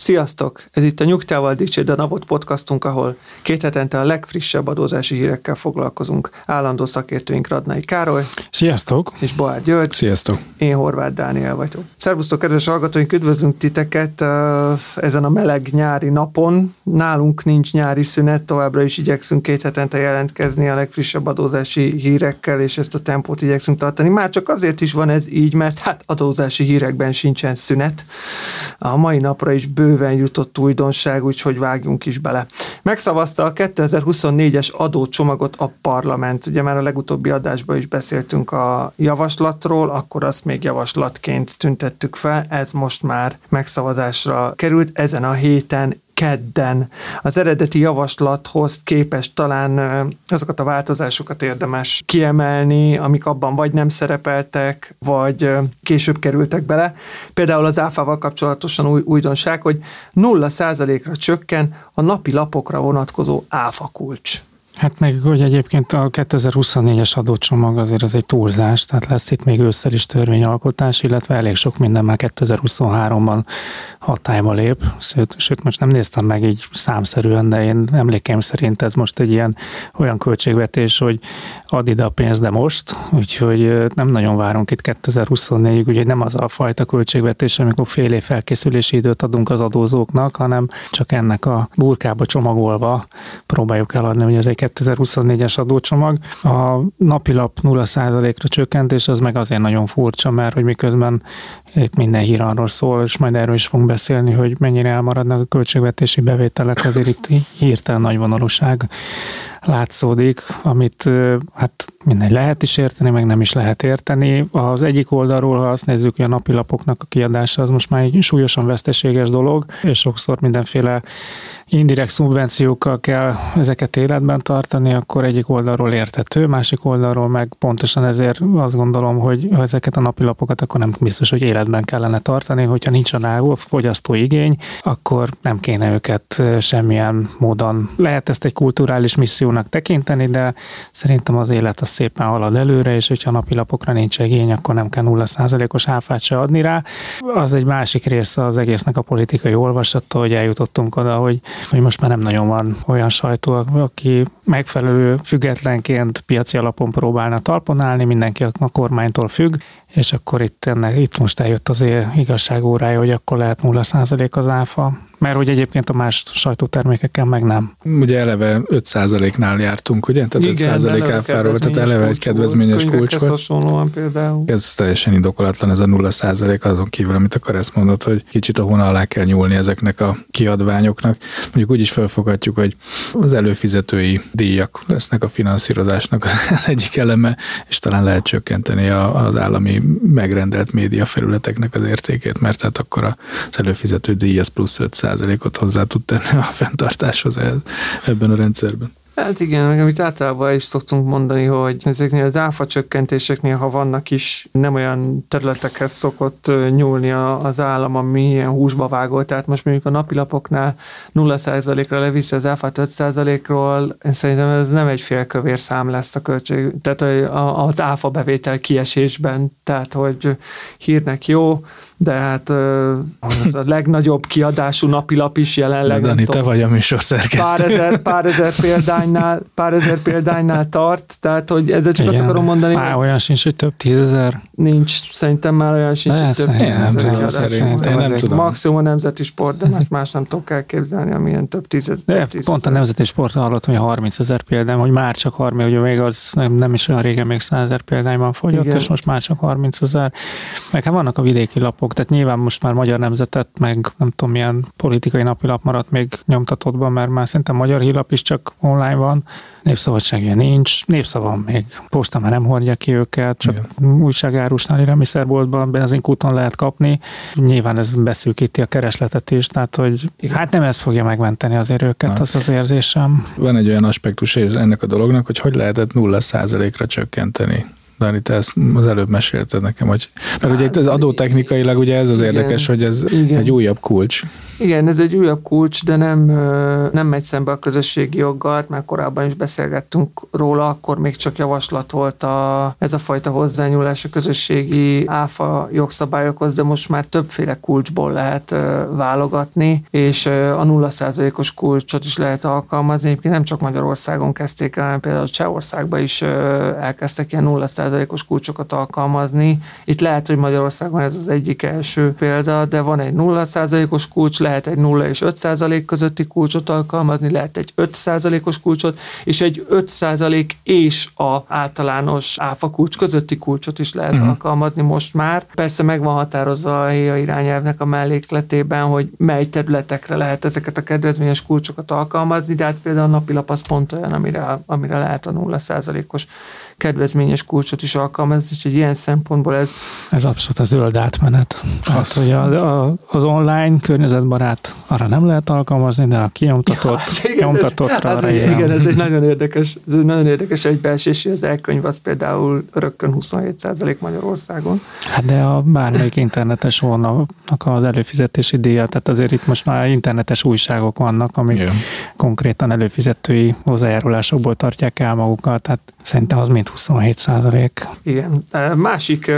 Sziasztok! Ez itt a Nyugtával Dicsérd a Napot podcastunk, ahol két hetente a legfrissebb adózási hírekkel foglalkozunk. Állandó szakértőink Radnai Károly Sziasztok! és Boár György. Sziasztok! Én Horváth Dániel vagyok. Szervusztok, kedves hallgatóink, üdvözlünk titeket ezen a meleg nyári napon. Nálunk nincs nyári szünet, továbbra is igyekszünk két hetente jelentkezni a legfrissebb adózási hírekkel, és ezt a tempót igyekszünk tartani. Már csak azért is van ez így, mert hát adózási hírekben sincsen szünet. A mai napra is bőven jutott újdonság, úgyhogy vágjunk is bele. Megszavazta a 2024-es adócsomagot a parlament. Ugye már a legutóbbi adásban is beszéltünk a javaslatról, akkor azt még javaslatként tüntettük fel, ez most már megszavazásra került ezen a héten kedden. Az eredeti javaslathoz képest talán azokat a változásokat érdemes kiemelni, amik abban vagy nem szerepeltek, vagy később kerültek bele. Például az áfával kapcsolatosan új, újdonság, hogy 0%-ra csökken a napi lapokra vonatkozó áfa kulcs. Hát meg, hogy egyébként a 2024-es adócsomag azért az egy túlzás, tehát lesz itt még ősszel is törvényalkotás, illetve elég sok minden már 2023-ban hatályba lép. Sőt, sőt, most nem néztem meg így számszerűen, de én emlékeim szerint ez most egy ilyen olyan költségvetés, hogy ad ide a pénzt, de most, úgyhogy nem nagyon várunk itt 2024-ig, úgyhogy nem az a fajta költségvetés, amikor fél év felkészülési időt adunk az adózóknak, hanem csak ennek a burkába csomagolva próbáljuk eladni, hogy ez egy 2024-es adócsomag. A napilap 0%-ra csökkentés az meg azért nagyon furcsa, mert hogy miközben itt minden hír arról szól, és majd erről is fogunk beszélni, hogy mennyire elmaradnak a költségvetési bevételek, azért itt hirtelen nagy vonalúság látszódik, amit hát mindegy lehet is érteni, meg nem is lehet érteni. Az egyik oldalról, ha azt nézzük, hogy a napilapoknak a kiadása az most már egy súlyosan veszteséges dolog, és sokszor mindenféle indirekt szubvenciókkal kell ezeket életben tartani, akkor egyik oldalról értető, másik oldalról meg pontosan ezért azt gondolom, hogy ha ezeket a napilapokat akkor nem biztos, hogy életben kellene tartani, hogyha nincs rá fogyasztó igény, akkor nem kéne őket semmilyen módon. Lehet ezt egy kulturális missziónak tekinteni, de szerintem az élet az szépen halad előre, és hogyha a napilapokra nincs igény, akkor nem kell 0%-os áfát se adni rá. Az egy másik része az egésznek a politikai olvasata, hogy eljutottunk oda, hogy hogy most már nem nagyon van olyan sajtó, aki megfelelő függetlenként piaci alapon próbálna talpon állni, mindenki a kormánytól függ, és akkor itt, ennek, itt most eljött az igazság órája, hogy akkor lehet 0% az áfa, mert hogy egyébként a más sajtótermékekkel meg nem. Ugye eleve 5%-nál jártunk, ugye? Tehát Igen, 5% eleve áfáról, tehát eleve egy kedvezményes kulcs volt. hasonlóan például. Ez teljesen indokolatlan, ez a 0% azon kívül, amit akar ezt mondod, hogy kicsit a hóna alá kell nyúlni ezeknek a kiadványoknak. Mondjuk úgy is felfoghatjuk, hogy az előfizetői díjak lesznek a finanszírozásnak az egyik eleme, és talán lehet csökkenteni az állami megrendelt média felületeknek az értékét, mert tehát akkor az előfizető díj az plusz 5%-ot hozzá tud tenni a fenntartáshoz ehhez- ebben a rendszerben. Hát igen, meg amit általában is szoktunk mondani, hogy ezeknél az áfa csökkentéseknél, ha vannak is, nem olyan területekhez szokott nyúlni az állam, ami ilyen húsba vágó. Tehát most mondjuk a napilapoknál 0%-ra leviszi az áfát 5%-ról, én szerintem ez nem egy félkövér szám lesz a költség, tehát az áfa bevétel kiesésben, tehát hogy hírnek jó, de hát a legnagyobb kiadású napilap is jelenleg. De Dani, te vagy a pár műsorszerkesztő. ezer, pár ezer példánynál, pár ezer példánynál tart, tehát hogy ezzel csak azt Igen. akarom mondani, Már hogy olyan sincs, hogy több tízezer. nincs, szerintem már olyan sincs, hogy több én nem tízezer tudom, szerintem nem tudom. Maximum a nemzeti sport, de más, más nem tudok elképzelni, amilyen több tízezer. De több tízezer. pont a nemzeti sportra hallottam, hogy 30 ezer példám, hogy már csak 30, ugye még az nem, nem is olyan régen még 100 ezer példányban fogyott, Igen. és most már csak 30 ezer. Meg hát vannak a vidéki lapok, dolog, tehát nyilván most már Magyar Nemzetet, meg nem tudom milyen politikai napilap maradt még nyomtatottban, mert már szerintem Magyar Hírlap is csak online van, népszabadságja nincs, népszava van még. Posta már nem hordja ki őket, csak Igen. újságárusnál, élelmiszerboltban, benzinkúton lehet kapni. Nyilván ez beszűkíti a keresletet is, tehát hogy Igen. hát nem ez fogja megmenteni azért őket, Na. az az érzésem. Van egy olyan aspektus ennek a dolognak, hogy hogy lehetett 0%-ra csökkenteni Dani, te ezt az előbb mesélted nekem, hogy mert hát, ugye itt az adótechnikailag ugye ez az igen, érdekes, hogy ez igen. egy újabb kulcs. Igen, ez egy újabb kulcs, de nem, nem megy szembe a közösségi joggal, már korábban is beszélgettünk róla, akkor még csak javaslat volt a, ez a fajta hozzányúlás a közösségi áfa jogszabályokhoz, de most már többféle kulcsból lehet válogatni, és a 0%-os kulcsot is lehet alkalmazni. Egyébként nem csak Magyarországon kezdték el, hanem például Csehországban is elkezdtek ilyen 0%-os kulcsokat alkalmazni. Itt lehet, hogy Magyarországon ez az egyik első példa, de van egy 0%-os kulcs, lehet egy 0 és 5 százalék közötti kulcsot alkalmazni, lehet egy 5 százalékos kulcsot, és egy 5 százalék és a általános áfa kulcs közötti kulcsot is lehet uh-huh. alkalmazni most már. Persze meg van határozva a HÉA irányelvnek a mellékletében, hogy mely területekre lehet ezeket a kedvezményes kulcsokat alkalmazni, de hát például a napilap az pont olyan, amire, amire lehet a 0 százalékos kedvezményes kulcsot is alkalmazni, és egy ilyen szempontból ez... Ez abszolút a zöld átmenet. Hát, hogy a, a, az online környezetbarát arra nem lehet alkalmazni, de a kinyomtatott, ja, igen, kinyomtatottra ez, arra ez, Igen, ez egy nagyon érdekes, ez egy nagyon érdekes egybeesés, az elkönyv az például rögtön 27% Magyarországon. Hát de a bármelyik internetes honlapnak az előfizetési díja, tehát azért itt most már internetes újságok vannak, amik igen. konkrétan előfizetői hozzájárulásokból tartják el magukat, tehát szerintem az mind 27 százalék. Igen. Másik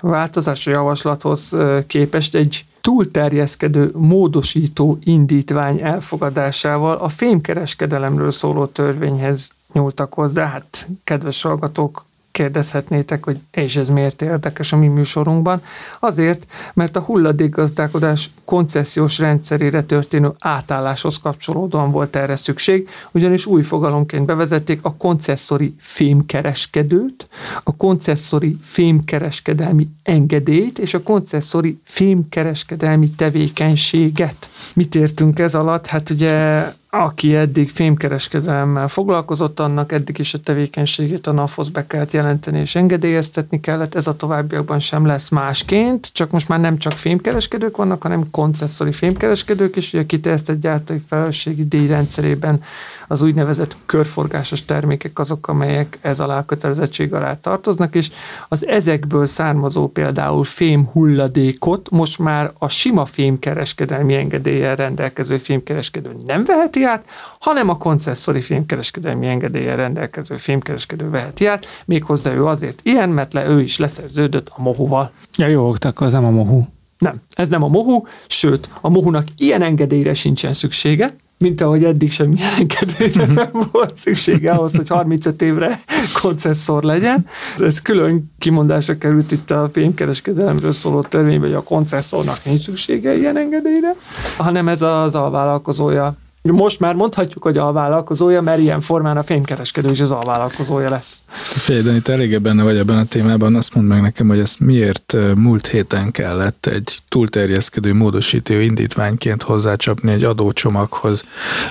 változás a javaslathoz képest egy túlterjeszkedő módosító indítvány elfogadásával a fémkereskedelemről szóló törvényhez nyúltak hozzá. Hát, kedves hallgatók, kérdezhetnétek, hogy és ez miért érdekes a mi műsorunkban. Azért, mert a hulladékgazdálkodás koncesziós rendszerére történő átálláshoz kapcsolódóan volt erre szükség, ugyanis új fogalomként bevezették a koncesszori fémkereskedőt, a koncesszori fémkereskedelmi engedélyt és a koncesszori fémkereskedelmi tevékenységet. Mit értünk ez alatt? Hát ugye aki eddig fémkereskedelemmel foglalkozott, annak eddig is a tevékenységét a NAV-hoz be kellett jelenteni és engedélyeztetni kellett, ez a továbbiakban sem lesz másként, csak most már nem csak fémkereskedők vannak, hanem koncesszori fémkereskedők is, ugye a kiterjesztett gyártói felelősségi díjrendszerében az úgynevezett körforgásos termékek azok, amelyek ez alá a kötelezettség alá tartoznak, és az ezekből származó például fém hulladékot most már a sima fémkereskedelmi engedéllyel rendelkező fémkereskedő nem veheti át, hanem a koncesszori fémkereskedelmi engedéllyel rendelkező fémkereskedő veheti át, méghozzá ő azért ilyen, mert le ő is leszerződött a mohuval. Ja jó, akkor az nem a mohu. Nem, ez nem a mohu, sőt, a mohunak ilyen engedélyre sincsen szüksége, mint ahogy eddig sem engedélyre nem volt szüksége ahhoz, hogy 35 évre koncesszor legyen. Ez külön kimondásra került itt a fénykereskedelemről szóló törvényben, hogy a koncesszornak nincs szüksége ilyen engedélyre, hanem ez az alvállalkozója most már mondhatjuk, hogy a vállalkozója, mert ilyen formán a fémkereskedő is az alvállalkozója lesz. Fél, itt eléggé benne vagy ebben a témában, azt mondd meg nekem, hogy ezt miért múlt héten kellett egy túlterjeszkedő módosító indítványként hozzácsapni egy adócsomaghoz,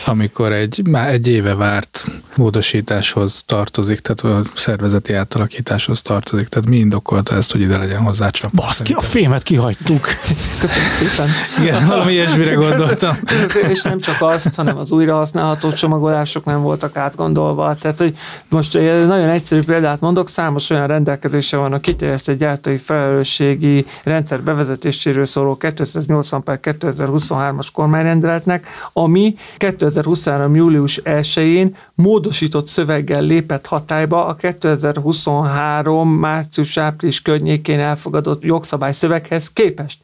amikor egy már egy éve várt módosításhoz tartozik, tehát a szervezeti átalakításhoz tartozik. Tehát mi indokolta ezt, hogy ide legyen hozzácsapva? Baszki, a fémet kihagytuk. Köszönöm szépen. Igen, valami ilyesmire gondoltam. Köszönöm, és nem csak azt, hanem az újrahasználható csomagolások nem voltak átgondolva. Tehát, hogy most egy nagyon egyszerű példát mondok, számos olyan rendelkezése van a kiterjesztett gyártói felelősségi rendszer bevezetéséről szóló 280 per 2023-as kormányrendeletnek, ami 2023. július 1-én módosított szöveggel lépett hatályba a 2023. március-április környékén elfogadott jogszabály szöveghez képest.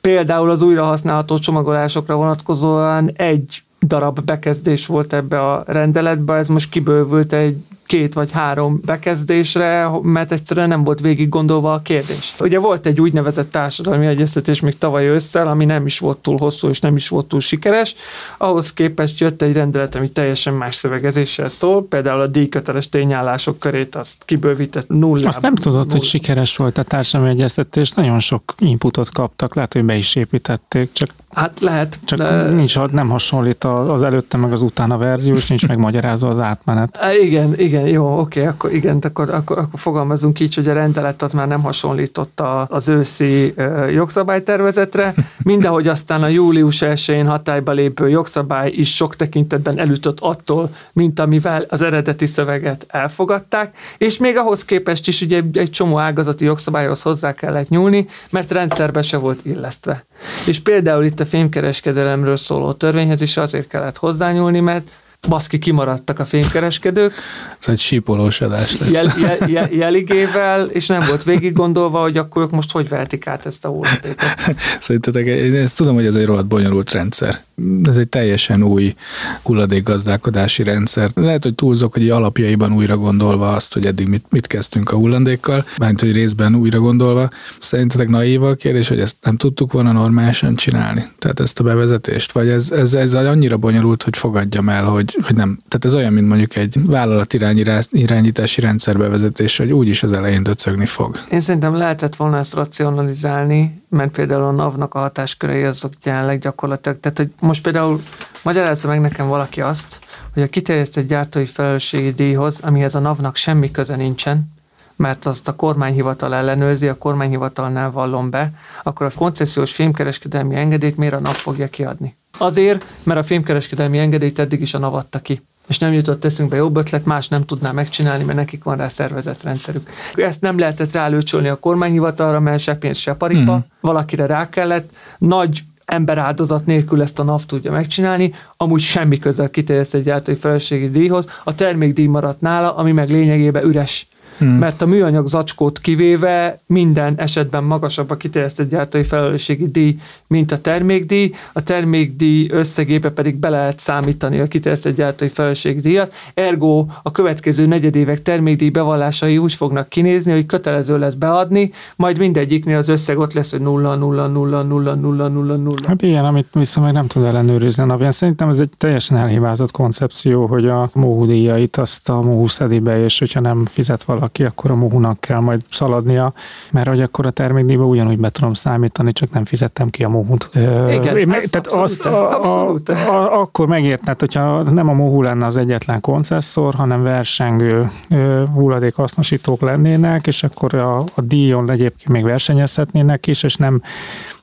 Például az újrahasználható csomagolásokra vonatkozóan egy darab bekezdés volt ebbe a rendeletbe, ez most kibővült egy két vagy három bekezdésre, mert egyszerűen nem volt végig gondolva a kérdés. Ugye volt egy úgynevezett társadalmi egyeztetés még tavaly ősszel, ami nem is volt túl hosszú és nem is volt túl sikeres. Ahhoz képest jött egy rendelet, ami teljesen más szövegezéssel szól, például a díjköteles tényállások körét azt kibővített nulla. Azt nem tudod, hogy sikeres volt a társadalmi egyeztetés, nagyon sok inputot kaptak, lehet, hogy be is építették, csak Hát lehet. Csak de... nincs, nem hasonlít az előtte meg az utána verzió, és nincs megmagyarázva az átmenet. Igen, igen, jó, oké, akkor igen, akkor, akkor, akkor fogalmazunk így, hogy a rendelet az már nem hasonlított az őszi jogszabálytervezetre, mindahogy aztán a július 1-én hatályba lépő jogszabály is sok tekintetben elütött attól, mint amivel az eredeti szöveget elfogadták, és még ahhoz képest is ugye egy csomó ágazati jogszabályhoz hozzá kellett nyúlni, mert rendszerbe se volt illesztve. És például itt a fémkereskedelemről szóló törvényhez is azért kellett hozzányúlni, mert baszki kimaradtak a fémkereskedők. Ez egy sípolós adás lesz. Jel, jel, jel, jeligével, és nem volt végig gondolva, hogy akkor ők most hogy vehetik át ezt a hulladékot. Szerintetek, én ezt tudom, hogy ez egy rohadt bonyolult rendszer ez egy teljesen új hulladékgazdálkodási rendszer. Lehet, hogy túlzok, hogy alapjaiban újra gondolva azt, hogy eddig mit, mit kezdtünk a hulladékkal, bármint, hogy részben újra gondolva. Szerintetek naíva a kérdés, hogy ezt nem tudtuk volna normálisan csinálni? Tehát ezt a bevezetést? Vagy ez, ez, ez annyira bonyolult, hogy fogadjam el, hogy, hogy nem. Tehát ez olyan, mint mondjuk egy vállalat irányítási rendszer bevezetés, hogy úgyis az elején döcögni fog. Én szerintem lehetett volna ezt racionalizálni, mert például a NAV-nak a hatáskörei azok jelenleg gyakorlatilag, tehát hogy most például magyarázza meg nekem valaki azt, hogy a kiterjesztett gyártói felelősségi díjhoz, amihez a NAV-nak semmi köze nincsen, mert azt a kormányhivatal ellenőrzi, a kormányhivatalnál vallom be, akkor a koncesziós filmkereskedelmi engedélyt miért a NAV fogja kiadni? Azért, mert a filmkereskedelmi engedélyt eddig is a NAV adta ki és nem jutott eszünkbe jobb ötlet, más nem tudná megcsinálni, mert nekik van rá szervezetrendszerük. Ezt nem lehetett rálőcsölni a kormányhivatalra, mert se pénz, se paripa, mm. valakire rá kellett, nagy emberáldozat nélkül ezt a NAV tudja megcsinálni, amúgy semmi köze a kiterjesztett gyártói felelősségi díjhoz, a termékdíj maradt nála, ami meg lényegében üres hmm. mert a műanyag zacskót kivéve minden esetben magasabb a kiterjesztett gyártói felelősségi díj, mint a termékdíj, a termékdíj összegébe pedig be lehet számítani a kiterjesztett gyártói felelősségi díjat, ergo a következő negyedévek termékdíj bevallásai úgy fognak kinézni, hogy kötelező lesz beadni, majd mindegyiknél az összeg ott lesz, hogy 0 0 0 0 0 0 0. Hát ilyen, amit vissza meg nem tud ellenőrizni a napján. Szerintem ez egy teljesen elhibázott koncepció, hogy a módíjait azt a móhu szedi be, és hogyha nem fizet valaki valaki, akkor a muhunak kell majd szaladnia, mert hogy akkor a termékdíjba ugyanúgy be tudom számítani, csak nem fizettem ki a muhut. Igen, Én meg, tehát abszolút, azt, a, abszolút. A, a, akkor megértett, hogyha nem a muhu lenne az egyetlen koncesszor, hanem versengő hulladékhasznosítók lennének, és akkor a, a díjon egyébként még versenyezhetnének is, és nem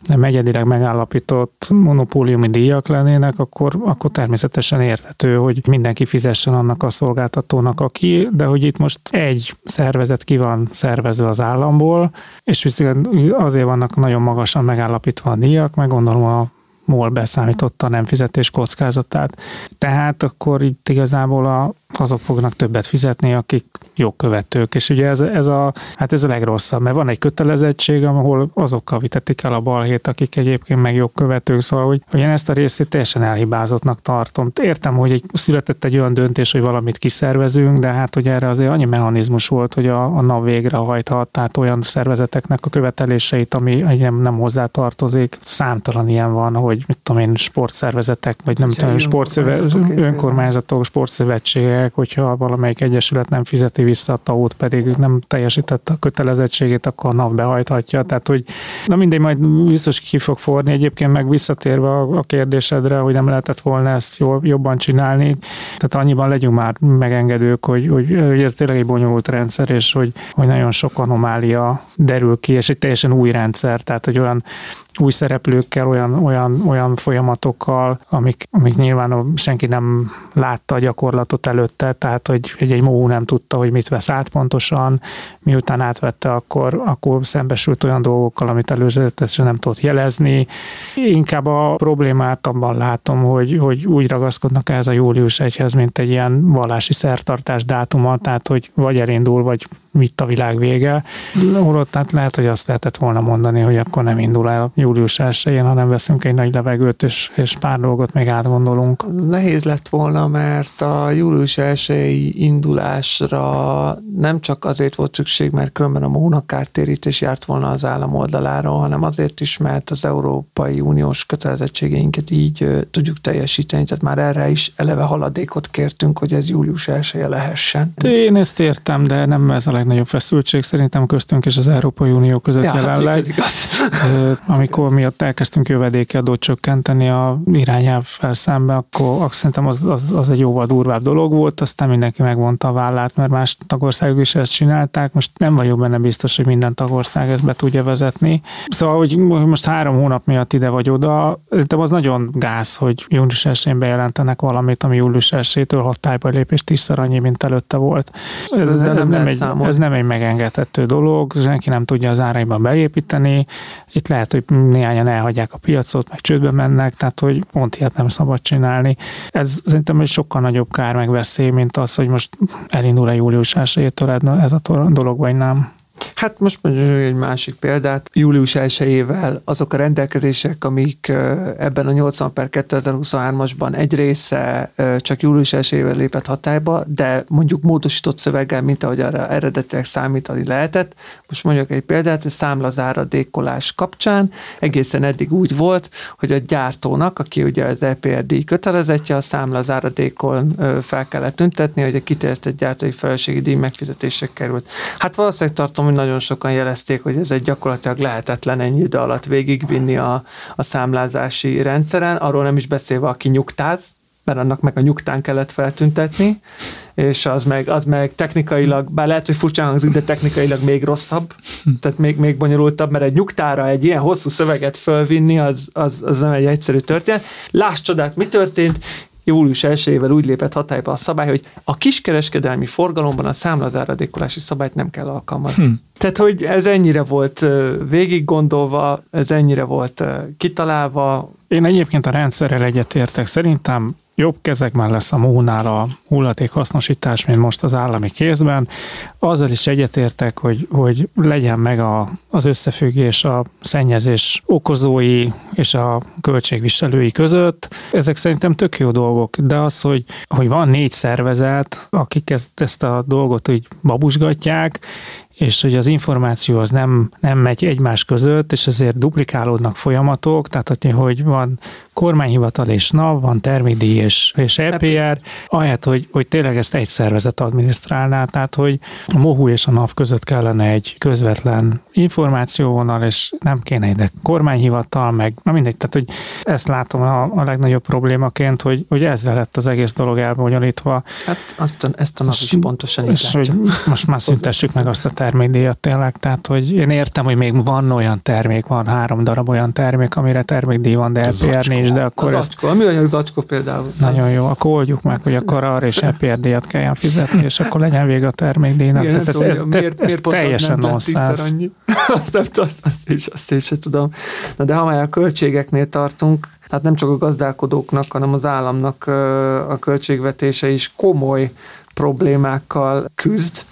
nem egyedileg megállapított monopóliumi díjak lennének, akkor, akkor természetesen érthető, hogy mindenki fizessen annak a szolgáltatónak, aki, de hogy itt most egy szervezet ki van szervező az államból, és viszont azért vannak nagyon magasan megállapítva a díjak, meg gondolom a MOL beszámította a nem fizetés kockázatát. Tehát akkor itt igazából a azok fognak többet fizetni, akik jogkövetők. És ugye ez, ez, a, hát ez a legrosszabb, mert van egy kötelezettség, ahol azokkal vitetik el a balhét, akik egyébként meg jogkövetők, szóval hogy, hogy én ezt a részét teljesen elhibázottnak tartom. Értem, hogy egy, született egy olyan döntés, hogy valamit kiszervezünk, de hát hogy erre azért annyi mechanizmus volt, hogy a, a NAV végrehajthat, tehát olyan szervezeteknek a követeléseit, ami nem, nem hozzá tartozik. Számtalan ilyen van, hogy mit tudom én, sportszervezetek, vagy nem tudom, sportszöve, önkormányzatok, sportszövetségek, bírálják, hogyha valamelyik egyesület nem fizeti vissza a tau pedig nem teljesítette a kötelezettségét, akkor a NAV behajthatja. Tehát, hogy na mindegy, majd biztos ki fog fordni. Egyébként meg visszatérve a kérdésedre, hogy nem lehetett volna ezt jobban csinálni. Tehát annyiban legyünk már megengedők, hogy, hogy, hogy ez tényleg egy bonyolult rendszer, és hogy, hogy nagyon sok anomália derül ki, és egy teljesen új rendszer, tehát hogy olyan új szereplőkkel, olyan, olyan, olyan folyamatokkal, amik, amik nyilván senki nem látta a gyakorlatot előtte, tehát hogy egy, egy MOU nem tudta, hogy mit vesz át pontosan, miután átvette, akkor, akkor szembesült olyan dolgokkal, amit előzetesen nem tudott jelezni. Inkább a problémát abban látom, hogy, hogy úgy ragaszkodnak ehhez a július 1-hez, mint egy ilyen vallási szertartás dátuma, tehát hogy vagy elindul, vagy mit a világ vége. Holott tehát lehet, hogy azt lehetett volna mondani, hogy akkor nem indul el július 1 hanem veszünk egy nagy levegőt, és, és pár dolgot még átgondolunk. Nehéz lett volna, mert a július 1 indulásra nem csak azért volt szükség, mert különben a mónakártérítés járt volna az állam oldaláról, hanem azért is, mert az Európai Uniós kötelezettségeinket így tudjuk teljesíteni, tehát már erre is eleve haladékot kértünk, hogy ez július 1 lehessen. Én ezt értem, de nem ez a legnagyobb feszültség szerintem köztünk és az Európai Unió között ja, jelenleg. igaz. Amikor mi ott elkezdtünk jövedéki adót csökkenteni a irányelv szembe, akkor, szerintem az, az, az, egy jóval durvább dolog volt, aztán mindenki megvonta a vállát, mert más tagországok is ezt csinálták. Most nem vagyok benne biztos, hogy minden tagország ezt be tudja vezetni. Szóval, hogy most három hónap miatt ide vagy oda, de az nagyon gáz, hogy június 1 bejelentenek valamit, ami július 1-től hatályba lép, és tízszer annyi, mint előtte volt. Ez, ez, ez, nem, egy, ez nem egy megengedhető dolog, senki nem tudja az áraiban beépíteni. Itt lehet, hogy néhányan elhagyják a piacot, meg csődbe mennek, tehát hogy pont ilyet nem szabad csinálni. Ez szerintem egy sokkal nagyobb kár meg veszély, mint az, hogy most elindul a július 1 ez a dolog, vagy nem. Hát most mondjuk egy másik példát. Július 1 azok a rendelkezések, amik ebben a 80 per 2023-asban egy része csak július 1 lépett hatályba, de mondjuk módosított szöveggel, mint ahogy arra eredetileg számítani lehetett. Most mondjuk egy példát, a számlazáradékolás kapcsán egészen eddig úgy volt, hogy a gyártónak, aki ugye az EPRD kötelezetje, a számlazáradékon fel kellett tüntetni, hogy a kiterjesztett gyártói felelősségi díj megfizetésre került. Hát valószínűleg tartom, hogy nagyon sokan jelezték, hogy ez egy gyakorlatilag lehetetlen ennyi idő alatt végigvinni a, a számlázási rendszeren, arról nem is beszélve, aki nyugtáz, mert annak meg a nyugtán kellett feltüntetni, és az meg, az meg technikailag, bár lehet, hogy furcsán hangzik, de technikailag még rosszabb, tehát még, még bonyolultabb, mert egy nyugtára egy ilyen hosszú szöveget fölvinni, az, az, az nem egy egyszerű történet. Láss csodát, mi történt? Július 1 úgy lépett hatályba a szabály, hogy a kiskereskedelmi forgalomban a számlazáradékolási szabályt nem kell alkalmazni. Hm. Tehát, hogy ez ennyire volt végig gondolva, ez ennyire volt kitalálva. Én egyébként a rendszerrel egyetértek. Szerintem jobb kezekben lesz a mónál a hulladék hasznosítás, mint most az állami kézben. Azzal is egyetértek, hogy, hogy legyen meg a, az összefüggés a szennyezés okozói és a költségviselői között. Ezek szerintem tök jó dolgok, de az, hogy, hogy van négy szervezet, akik ezt, ezt a dolgot úgy babusgatják, és hogy az információ az nem, nem megy egymás között, és ezért duplikálódnak folyamatok, tehát hogy van kormányhivatal és NAV, van termékdíj és, és EPR, ahelyett, hogy, hogy tényleg ezt egy szervezet adminisztrálná, tehát hogy a MOHU és a NAV között kellene egy közvetlen információvonal, és nem kéne ide kormányhivatal, meg na mindegy, tehát hogy ezt látom a, a legnagyobb problémaként, hogy, hogy ezzel lett az egész dolog elbonyolítva. Hát azt, ezt a NAV is pontosan így És hogy most már szüntessük meg azt a termékdíjat tényleg, tehát hogy én értem, hogy még van olyan termék, van három darab olyan termék, amire termékdíj van, de LPR nincs, de akkor az ezt... Zacskó, a műanyag zacskó például. Nagyon jó, akkor oldjuk meg, hogy akkor arra is LPR díjat kelljen fizetni, és akkor legyen vége a termékdíjnak. Igen, ez, ez, miért, ez miért teljesen nonsens. azt, nem, azt, azt, is, azt is sem tudom. Na de ha már a költségeknél tartunk, tehát nem csak a gazdálkodóknak, hanem az államnak a költségvetése is komoly problémákkal küzd.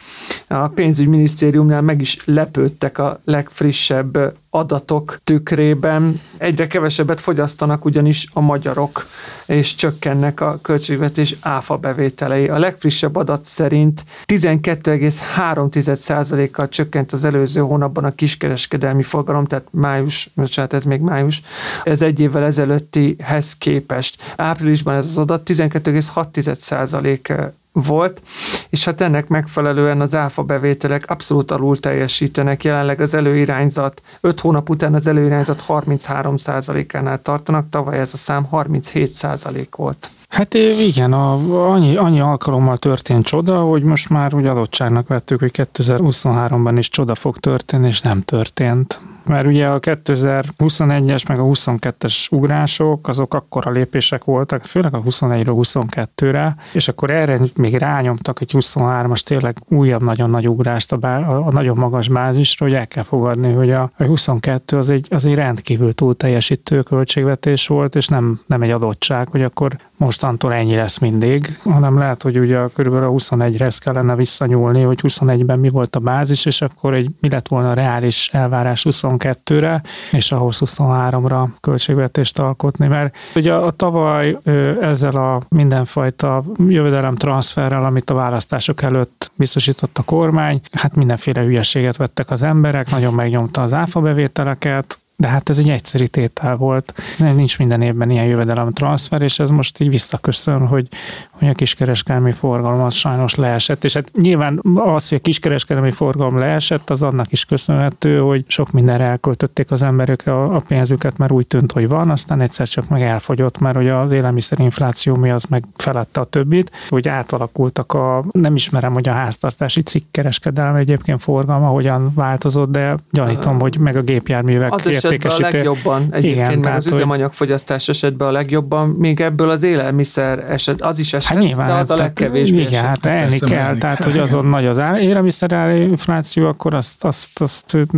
A pénzügyminisztériumnál meg is lepődtek a legfrissebb adatok tükrében. Egyre kevesebbet fogyasztanak ugyanis a magyarok, és csökkennek a költségvetés áfa bevételei. A legfrissebb adat szerint 12,3%-kal csökkent az előző hónapban a kiskereskedelmi forgalom, tehát május, bocsánat, ez még május, ez egy évvel ezelőttihez képest. Áprilisban ez az adat 12,6% volt, és hát ennek megfelelően az áfa bevételek abszolút alul teljesítenek. Jelenleg az előirányzat, 5 hónap után az előirányzat 33%-ánál tartanak, tavaly ez a szám 37% volt. Hát igen, a, annyi, annyi alkalommal történt csoda, hogy most már úgy adottságnak vettük, hogy 2023-ban is csoda fog történni, és nem történt. mert ugye a 2021-es meg a 22-es ugrások, azok akkora lépések voltak, főleg a 21-ről 22-re, és akkor erre még rányomtak egy 23-as tényleg újabb nagyon nagy ugrást a, bá, a, a nagyon magas bázisra, hogy el kell fogadni, hogy a, a 22 az egy, az egy rendkívül túl teljesítő költségvetés volt, és nem, nem egy adottság, hogy akkor mostantól ennyi lesz mindig, hanem lehet, hogy ugye körülbelül a 21-re ezt kellene visszanyúlni, hogy 21-ben mi volt a bázis, és akkor egy, mi lett volna a reális elvárás 22-re, és ahhoz 23-ra költségvetést alkotni, mert ugye a tavaly ezzel a mindenfajta jövedelem transferrel, amit a választások előtt biztosított a kormány, hát mindenféle hülyeséget vettek az emberek, nagyon megnyomta az áfa bevételeket, de hát ez egy egyszerű tétel volt. Nincs minden évben ilyen jövedelem transfer, és ez most így visszaköszön, hogy, hogy a kiskereskedelmi forgalom az sajnos leesett. És hát nyilván az, hogy a kiskereskedelmi forgalom leesett, az annak is köszönhető, hogy sok mindenre elköltötték az emberek a, pénzüket, mert úgy tűnt, hogy van, aztán egyszer csak meg elfogyott, mert hogy az élelmiszerinfláció mi az meg felette a többit, hogy átalakultak a, nem ismerem, hogy a háztartási cikkkereskedelmi egyébként forgalma hogyan változott, de gyanítom, hogy meg a gépjárművek az értékesítő. a legjobban egyébként, Igen, meg tehát, az üzemanyagfogyasztás esetben a legjobban, még ebből az élelmiszer eset, az is eset, hát nyilván, de az a legkevésbé Igen, eset. hát elni kell, kell, tehát hogy azon nagy az áll, élelmiszer infláció, akkor azt, azt, azt, azt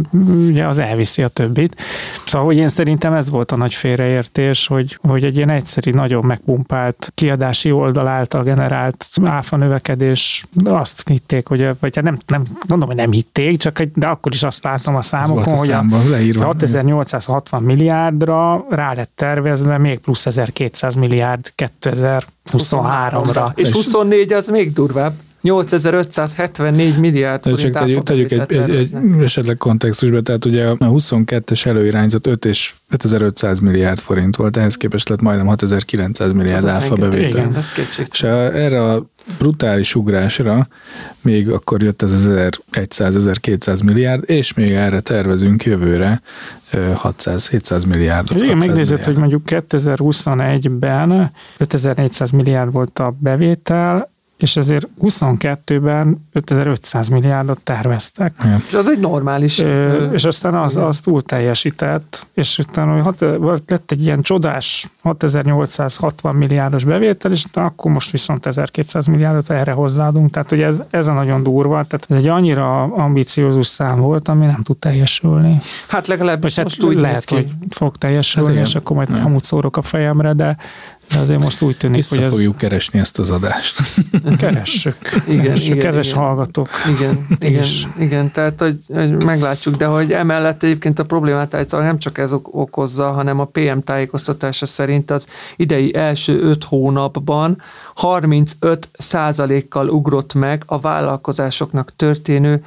ugye az elviszi a többit. Szóval, hogy én szerintem ez volt a nagy félreértés, hogy, hogy egy ilyen egyszerű, nagyon megpumpált kiadási oldal által generált áfa növekedés, azt hitték, hogy, vagy hát nem, nem mondom, hogy nem hitték, csak egy, de akkor is azt látom a számokon, a hogy a 6800 860 milliárdra rá lett tervezve még plusz 1200 milliárd 2023-ra. És 24 az még durvább. 8574 milliárd forint Csak tegyük, tegyük egy, egy, egy, esetleg kontextusba, tehát ugye a 22-es előirányzat 5 és 5500 milliárd forint volt, ehhez képest lett majdnem 6900 milliárd áfa bevétel. Igen, ez És erre a brutális ugrásra még akkor jött ez 1100-1200 milliárd, és még erre tervezünk jövőre 600-700 milliárdot. Igen, megnézed, hogy mondjuk 2021-ben 5400 milliárd volt a bevétel, és ezért 22-ben 5500 milliárdot terveztek. Ja. És az egy normális. Ö, és aztán az, az túl teljesített, és utána hat, lett egy ilyen csodás 6860 milliárdos bevétel, és akkor most viszont 1200 milliárdot erre hozzáadunk, tehát hogy ez, ez a nagyon durva, tehát ez egy annyira ambiciózus szám volt, ami nem tud teljesülni. Hát legalábbis most hát úgy lehet, hogy fog teljesülni, hát és akkor majd amúgy szórok a fejemre, de de azért most úgy tűnik, Vissza hogy ez... fogjuk keresni ezt az adást. Keressük. Igen, Keressük, igen, kedves igen. hallgatók. Igen, igen, igen, tehát hogy, hogy meglátjuk, de hogy emellett egyébként a problémát általában nem csak ez okozza, hanem a PM tájékoztatása szerint az idei első öt hónapban 35 százalékkal ugrott meg a vállalkozásoknak történő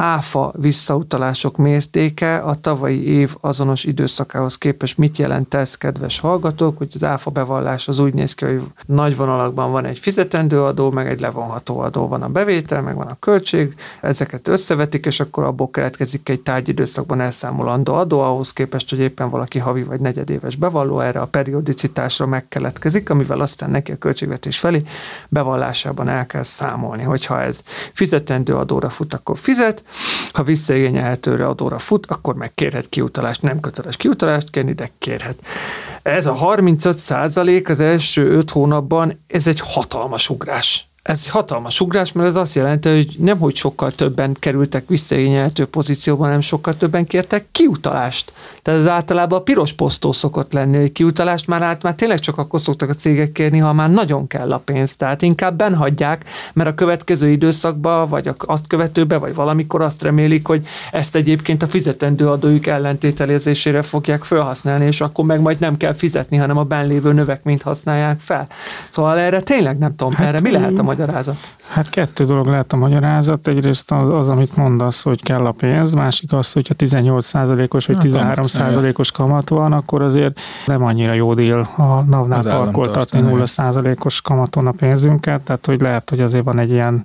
áfa visszautalások mértéke a tavalyi év azonos időszakához képest mit jelent ez, kedves hallgatók, hogy az áfa bevallás az úgy néz ki, hogy nagy vonalakban van egy fizetendő adó, meg egy levonható adó, van a bevétel, meg van a költség, ezeket összevetik, és akkor abból keletkezik egy tárgyidőszakban elszámolandó adó, ahhoz képest, hogy éppen valaki havi vagy negyedéves bevalló, erre a periodicitásra megkeletkezik, amivel aztán neki a költségvetés felé bevallásában el kell számolni, hogyha ez fizetendő adóra fut, akkor fizet, ha visszaigényelhetőre adóra fut, akkor meg kérhet kiutalást, nem köteles kiutalást kérni, de kérhet. Ez a 35 százalék az első öt hónapban, ez egy hatalmas ugrás ez hatalmas ugrás, mert ez azt jelenti, hogy nem hogy sokkal többen kerültek visszaigényelhető pozícióban, hanem sokkal többen kértek kiutalást. Tehát ez általában a piros posztó szokott lenni, hogy kiutalást már át már tényleg csak akkor szoktak a cégek kérni, ha már nagyon kell a pénz. Tehát inkább benhagyják, mert a következő időszakban, vagy azt követőbe, vagy valamikor azt remélik, hogy ezt egyébként a fizetendő adójuk ellentételezésére fogják felhasználni, és akkor meg majd nem kell fizetni, hanem a benlévő növekményt használják fel. Szóval erre tényleg nem tudom, hát, erre mi lehet a magyarázat? Hát kettő dolog lehet a magyarázat. Egyrészt az, az, amit mondasz, hogy kell a pénz, másik az, hogyha 18%-os vagy 13%-os kamat van, akkor azért nem annyira jó dél a NAV-nál parkoltatni 0%-os kamaton a pénzünket, tehát hogy lehet, hogy azért van egy ilyen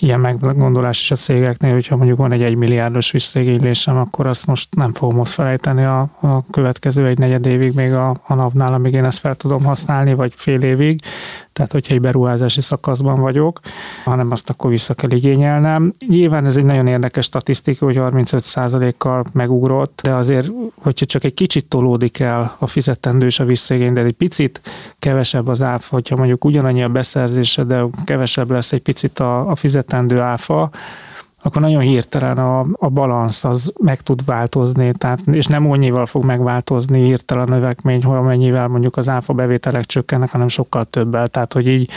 ilyen meggondolás is a cégeknél, hogyha mondjuk van egy egymilliárdos visszaigénylésem, akkor azt most nem fogom ott felejteni a, a következő egy negyed évig még a, a napnál, amíg én ezt fel tudom használni, vagy fél évig. Tehát hogyha egy beruházási szakaszban vagyok, hanem azt akkor vissza kell igényelnem. Nyilván ez egy nagyon érdekes statisztika, hogy 35%-kal megugrott, de azért, hogyha csak egy kicsit tolódik el a fizetendő és a visszaigény, de egy picit kevesebb az áfa, hogyha mondjuk ugyanannyi a beszerzése, de kevesebb lesz egy picit a, a fizetendő áfa, akkor nagyon hirtelen a, a balansz az meg tud változni, tehát, és nem annyival fog megváltozni hirtelen a növekmény, hogy amennyivel mondjuk az áfa bevételek csökkennek, hanem sokkal többel. Tehát, hogy így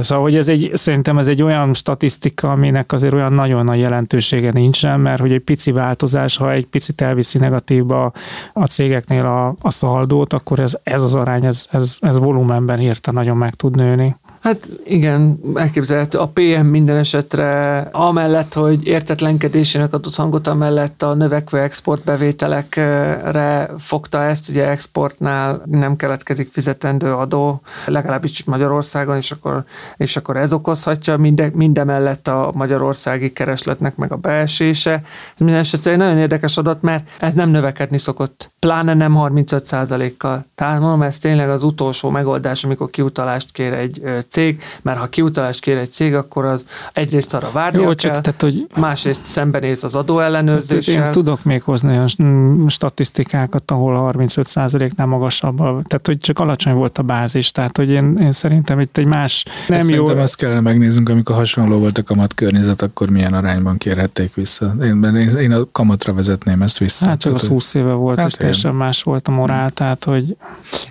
Szóval, hogy ez egy, szerintem ez egy olyan statisztika, aminek azért olyan nagyon nagy jelentősége nincsen, mert hogy egy pici változás, ha egy picit elviszi negatívba a cégeknél a, a haldót, akkor ez, ez az arány, ez, ez, ez volumenben hirtelen nagyon meg tud nőni. Hát igen, elképzelhető. A PM minden esetre amellett, hogy értetlenkedésének adott hangot, amellett a növekvő exportbevételekre fogta ezt, ugye exportnál nem keletkezik fizetendő adó, legalábbis Magyarországon, és akkor, és akkor ez okozhatja minde, mindemellett a magyarországi keresletnek meg a beesése. Ez minden esetre egy nagyon érdekes adat, mert ez nem növekedni szokott, pláne nem 35% kal Tehát mondom, ez tényleg az utolsó megoldás, amikor kiutalást kér egy cég, mert ha kiutalást kér egy cég, akkor az egyrészt arra várni Jó, csak, kell, tehát, hogy másrészt szembenéz az adóellenőrzéssel. Én tudok még hozni olyan statisztikákat, ahol 35%-nál magasabb, tehát hogy csak alacsony volt a bázis, tehát hogy én, én szerintem itt egy más nem Ezt jó. azt kellene megnéznünk, amikor hasonló volt a kamat környezet, akkor milyen arányban kérhették vissza. Én, én, én a kamatra vezetném ezt vissza. Hát csak az 20 éve volt, hát és teljesen más volt a morál, tehát hogy...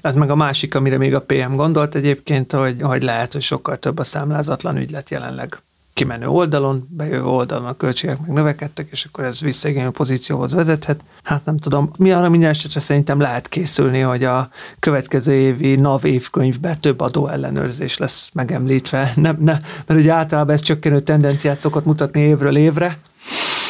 Ez meg a másik, amire még a PM gondolt egyébként, hogy, hogy lehet hogy sokkal több a számlázatlan ügylet jelenleg kimenő oldalon, bejövő oldalon a költségek meg növekedtek, és akkor ez visszaigénylő pozícióhoz vezethet. Hát nem tudom, mi arra minden esetre szerintem lehet készülni, hogy a következő évi NAV évkönyvben több adó ellenőrzés lesz megemlítve. Nem, ne, mert ugye általában ez csökkenő tendenciát szokott mutatni évről évre,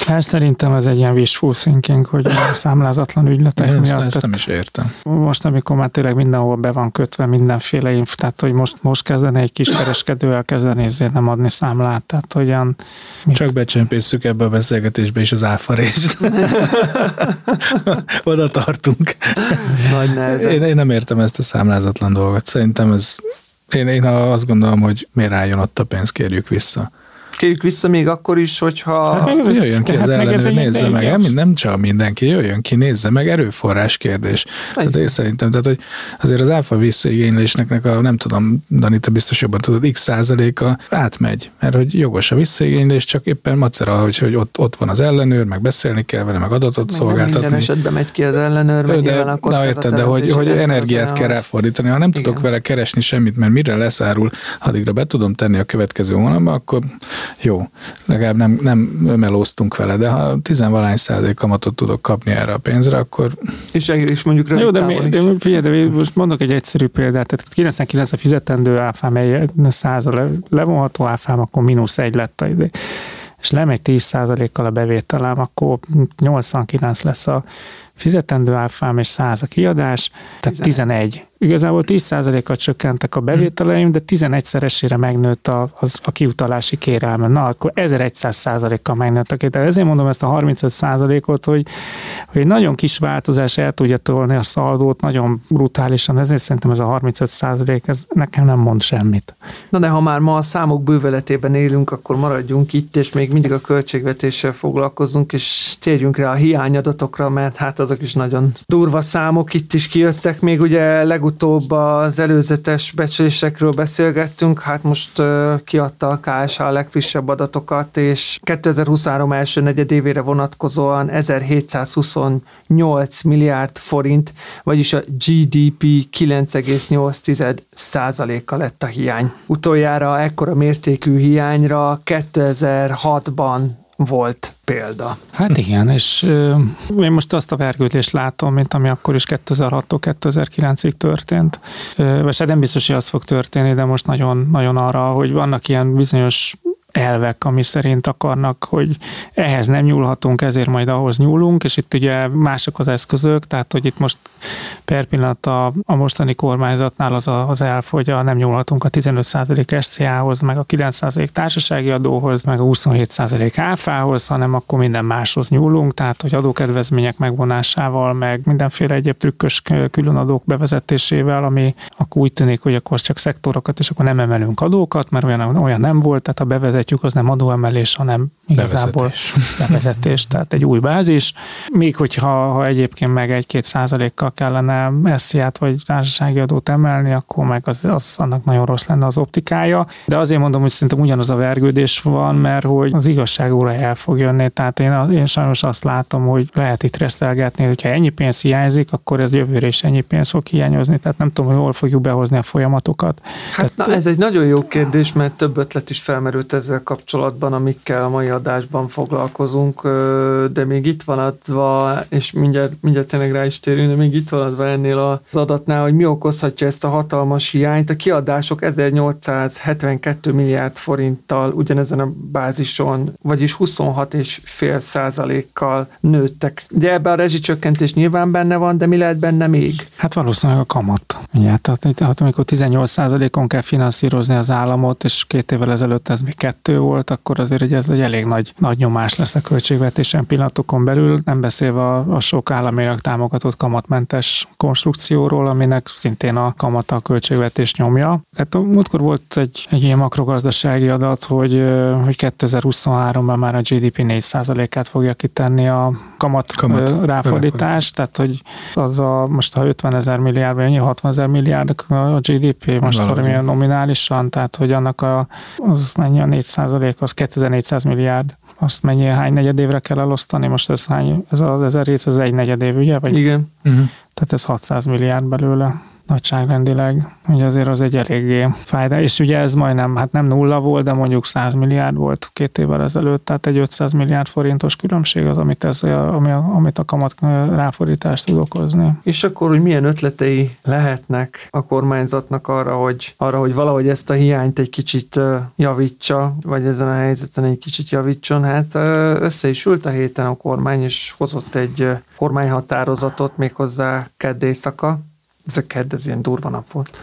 Hát szerintem ez egy ilyen wishful thinking, hogy a számlázatlan ügyletek Én miatt. Ezt nem is értem. Most, amikor már tényleg mindenhol be van kötve mindenféle inf, tehát hogy most, most kezdene egy kis kereskedő elkezdeni ezért nem adni számlát, tehát hogyan... Csak becsempészük ebbe a beszélgetésbe is az áfarést. Oda tartunk. Nagy Én, én nem értem ezt a számlázatlan dolgot. Szerintem ez én, én azt gondolom, hogy miért álljon ott a pénzt, kérjük vissza kérjük vissza még akkor is, hogyha... Hát, hát jöjjön ki az ellenőr, nézze meg, nem, nem csak mindenki, jöjjön ki, nézze meg, erőforrás kérdés. Tehát én szerintem, tehát, hogy azért az áfa visszaigénylésnek a, nem tudom, Dani, te biztos jobban tudod, x százaléka átmegy, mert hogy jogos a visszaigénylés, csak éppen macera, hogy, hogy ott, ott van az ellenőr, meg beszélni kell vele, meg adatot meg szolgáltatni. Minden esetben megy ki az ellenőr, de, de, a érted, de hogy, hogy energiát kell ráfordítani. Ha nem Igen. tudok vele keresni semmit, mert mire leszárul, addigra be tudom tenni a következő hónapban, akkor jó, legalább nem, nem melóztunk vele, de ha tizenvalány százalék kamatot tudok kapni erre a pénzre, akkor... És, és mondjuk rövid Jó, de, mi, de figyelj, de most mondok egy egyszerű példát, tehát 99 a fizetendő áfám, egy 100 a levonható áfám, akkor mínusz egy lett a idő. És lemegy 10%-kal a bevételem, akkor 89 lesz a fizetendő áfám, és 100 a kiadás, tehát 11. 11 igazából 10%-kal csökkentek a bevételeim, de 11-szeresére megnőtt a, az, a kiutalási kérelme. Na, akkor 1100%-kal megnőtt a kérelme. Ezért mondom ezt a 35%-ot, hogy, hogy egy nagyon kis változás el tudja tolni a szaldót nagyon brutálisan, ezért szerintem ez a 35% ez nekem nem mond semmit. Na de ha már ma a számok bőveletében élünk, akkor maradjunk itt, és még mindig a költségvetéssel foglalkozunk, és térjünk rá a hiányadatokra, mert hát azok is nagyon durva számok itt is kijöttek, még ugye legutóbb legutóbb az előzetes becslésekről beszélgettünk, hát most kiadta a KSH a legfrissebb adatokat, és 2023 első negyedévére vonatkozóan 1728 milliárd forint, vagyis a GDP 9,8 százaléka lett a hiány. Utoljára ekkora mértékű hiányra 2006-ban volt példa. Hát igen, és ö, én most azt a vergődést látom, mint ami akkor is 2006-tól 2009-ig történt. Ö, vagy hát nem biztos, hogy az fog történni, de most nagyon, nagyon arra, hogy vannak ilyen bizonyos elvek, ami szerint akarnak, hogy ehhez nem nyúlhatunk, ezért majd ahhoz nyúlunk, és itt ugye mások az eszközök, tehát hogy itt most per pillanat a, a mostani kormányzatnál az, a, az elf, hogy a, nem nyúlhatunk a 15% SCA-hoz, meg a 9% társasági adóhoz, meg a 27% áfához, hanem akkor minden máshoz nyúlunk, tehát hogy adókedvezmények megvonásával, meg mindenféle egyéb trükkös különadók bevezetésével, ami akkor úgy tűnik, hogy akkor csak szektorokat, és akkor nem emelünk adókat, mert olyan, olyan nem volt, tehát a bevezetjük, az nem adóemelés, hanem igazából bevezetés. bevezetés, tehát egy új bázis. Még hogyha ha egyébként meg egy-két százalékkal kellene esziát vagy társasági adót emelni, akkor meg az, az annak nagyon rossz lenne az optikája. De azért mondom, hogy szerintem ugyanaz a vergődés van, mert hogy az igazság óra el fog jönni. Tehát én, én sajnos azt látom, hogy lehet itt reszelgetni, hogyha ennyi pénz hiányzik, akkor ez jövőre is ennyi pénz fog hiányozni. Tehát nem tudom, hogy hol fogjuk behozni a folyamatokat. Hát Tehát, na, ez egy nagyon jó kérdés, mert több ötlet is felmerült ezzel kapcsolatban, amikkel a mai adásban foglalkozunk, de még itt van adva, és mindjárt, mindjárt tényleg rá is térünk, de még itt van adva ennél az adatnál, hogy mi okozhatja ezt a hatalmas hiányt. A kiadások 1872 milliárd forinttal ugyanezen a bázison, vagyis 26,5 százalékkal nőttek. De ebbe a rezsicsökkentés nyilván benne van, de mi lehet benne még? Hát valószínűleg a kamat. Ugye, tehát, tehát amikor 18 százalékon kell finanszírozni az államot, és két évvel ezelőtt ez még kettő volt, akkor azért ez egy elég nagy, nagy nyomás lesz a költségvetésen pillanatokon belül, nem beszélve a, a sok államilag támogatott kamatmentes konstrukcióról, aminek szintén a kamata a költségvetés nyomja. Tehát múltkor volt egy, egy ilyen makrogazdasági adat, hogy, hogy 2023-ban már a GDP 4%-át fogja kitenni a kamat, kamat. Ráfordítás, tehát hogy az a most a 50 ezer milliárd, vagy 60 ezer milliárd a GDP, most valamilyen nominálisan, tehát hogy annak a, az mennyi a 4 az 2400 milliárd azt mennyi, hány negyed évre kell elosztani, most ez hány, ez az 1700, ez egy negyed év, ugye? Vagy? Igen. Uh-huh. Tehát ez 600 milliárd belőle nagyságrendileg, ugye azért az egy eléggé fájda, és ugye ez majdnem, hát nem nulla volt, de mondjuk 100 milliárd volt két évvel ezelőtt, tehát egy 500 milliárd forintos különbség az, amit, ez, ami, amit a kamat ráfordítást tud okozni. És akkor, hogy milyen ötletei lehetnek a kormányzatnak arra, hogy, arra, hogy valahogy ezt a hiányt egy kicsit javítsa, vagy ezen a helyzeten egy kicsit javítson, hát össze is ült a héten a kormány, és hozott egy kormányhatározatot méghozzá kedd éjszaka, ez a kedd, ez ilyen durva nap volt.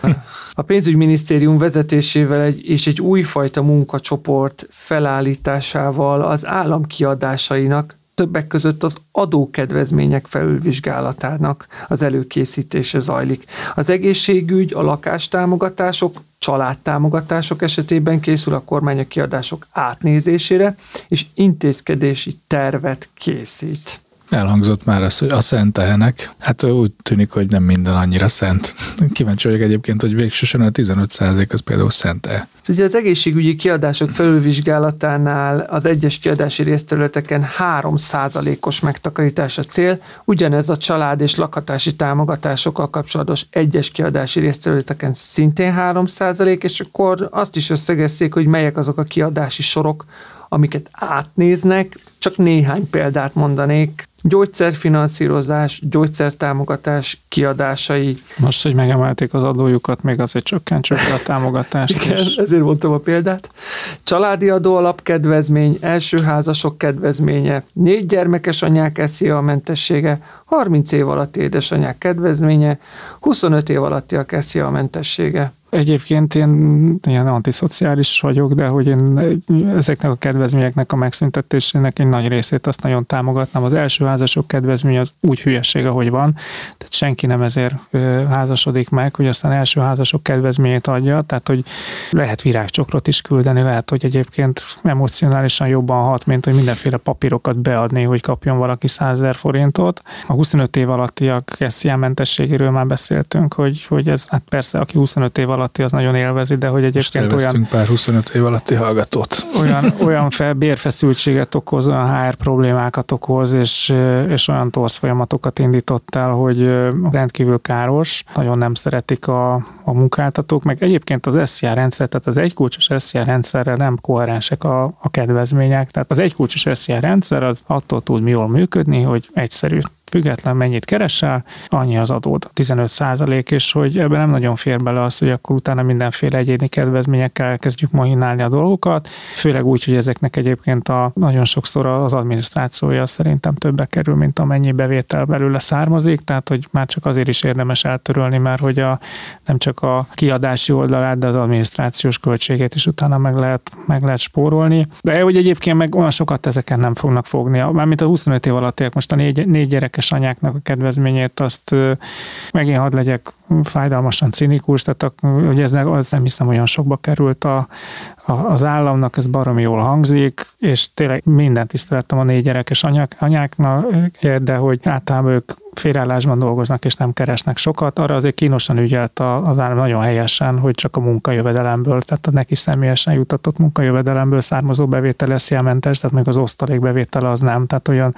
A pénzügyminisztérium vezetésével egy, és egy újfajta munkacsoport felállításával az állam kiadásainak többek között az adókedvezmények felülvizsgálatának az előkészítése zajlik. Az egészségügy, a lakástámogatások, családtámogatások esetében készül a kormány a kiadások átnézésére, és intézkedési tervet készít. Elhangzott már az, hogy a szent tehenek. Hát úgy tűnik, hogy nem minden annyira szent. Kíváncsi vagyok egyébként, hogy végsősorban a 15 az például szent -e. Ugye az egészségügyi kiadások felülvizsgálatánál az egyes kiadási részterületeken 3 os megtakarítás a cél, ugyanez a család és lakhatási támogatásokkal kapcsolatos egyes kiadási részterületeken szintén 3 és akkor azt is összegezték, hogy melyek azok a kiadási sorok, amiket átnéznek, csak néhány példát mondanék gyógyszerfinanszírozás, gyógyszertámogatás kiadásai. Most, hogy megemelték az adójukat, még azért csökkentsük a támogatást. Igen, és... ezért mondtam a példát. Családi adó alapkedvezmény, elsőházasok kedvezménye, négy gyermekes anyák eszi a mentessége, 30 év alatti édesanyák kedvezménye, 25 év alattiak eszi a mentessége. Egyébként én ilyen antiszociális vagyok, de hogy én ezeknek a kedvezményeknek a megszüntetésének egy nagy részét azt nagyon támogatnám. Az első házasok kedvezmény az úgy hülyeség, ahogy van, tehát senki nem ezért házasodik meg, hogy aztán első házasok kedvezményét adja, tehát hogy lehet virágcsokrot is küldeni, lehet, hogy egyébként emocionálisan jobban hat, mint hogy mindenféle papírokat beadni, hogy kapjon valaki 100 ezer forintot. A 25 év alattiak SZIA mentességéről már beszéltünk, hogy, hogy ez, hát persze, aki 25 év alatti az nagyon élvezi, de hogy egyébként olyan... pár 25 év alatti hallgatót. Olyan, olyan fel, bérfeszültséget okoz, olyan HR problémákat okoz, és, és olyan torsz folyamatokat indított el, hogy rendkívül káros, nagyon nem szeretik a, a munkáltatók, meg egyébként az SZIA rendszer, tehát az egykulcsos SZIA rendszerre nem koherensek a, a kedvezmények, tehát az egykulcsos SZIA rendszer az attól tud jól működni, hogy egyszerű független mennyit keresel, annyi az adód, 15 százalék, és hogy ebben nem nagyon fér bele az, hogy akkor utána mindenféle egyéni kedvezményekkel kezdjük mahinálni a dolgokat, főleg úgy, hogy ezeknek egyébként a, nagyon sokszor az adminisztrációja szerintem többe kerül, mint amennyi bevétel belőle származik, tehát hogy már csak azért is érdemes eltörölni, mert hogy a, nem csak a kiadási oldalát, de az adminisztrációs költségét is utána meg lehet, meg lehet spórolni. De hogy egyébként meg olyan sokat ezeken nem fognak fogni. Mármint a 25 év alatt most a négy, négy gyerekes anyáknak a kedvezményét, azt megint hadd legyek fájdalmasan cinikus, tehát ugye ez nem, az nem hiszem olyan sokba került a, a, az államnak, ez baromi jól hangzik, és tényleg mindent tiszteltem a négy gyerekes anyák, anyáknak, de hogy általában ők félállásban dolgoznak és nem keresnek sokat, arra azért kínosan ügyelt az állam nagyon helyesen, hogy csak a munkajövedelemből, tehát a neki személyesen jutatott munkajövedelemből származó bevétel lesz jelmentes, tehát még az osztalék bevétele az nem, tehát olyan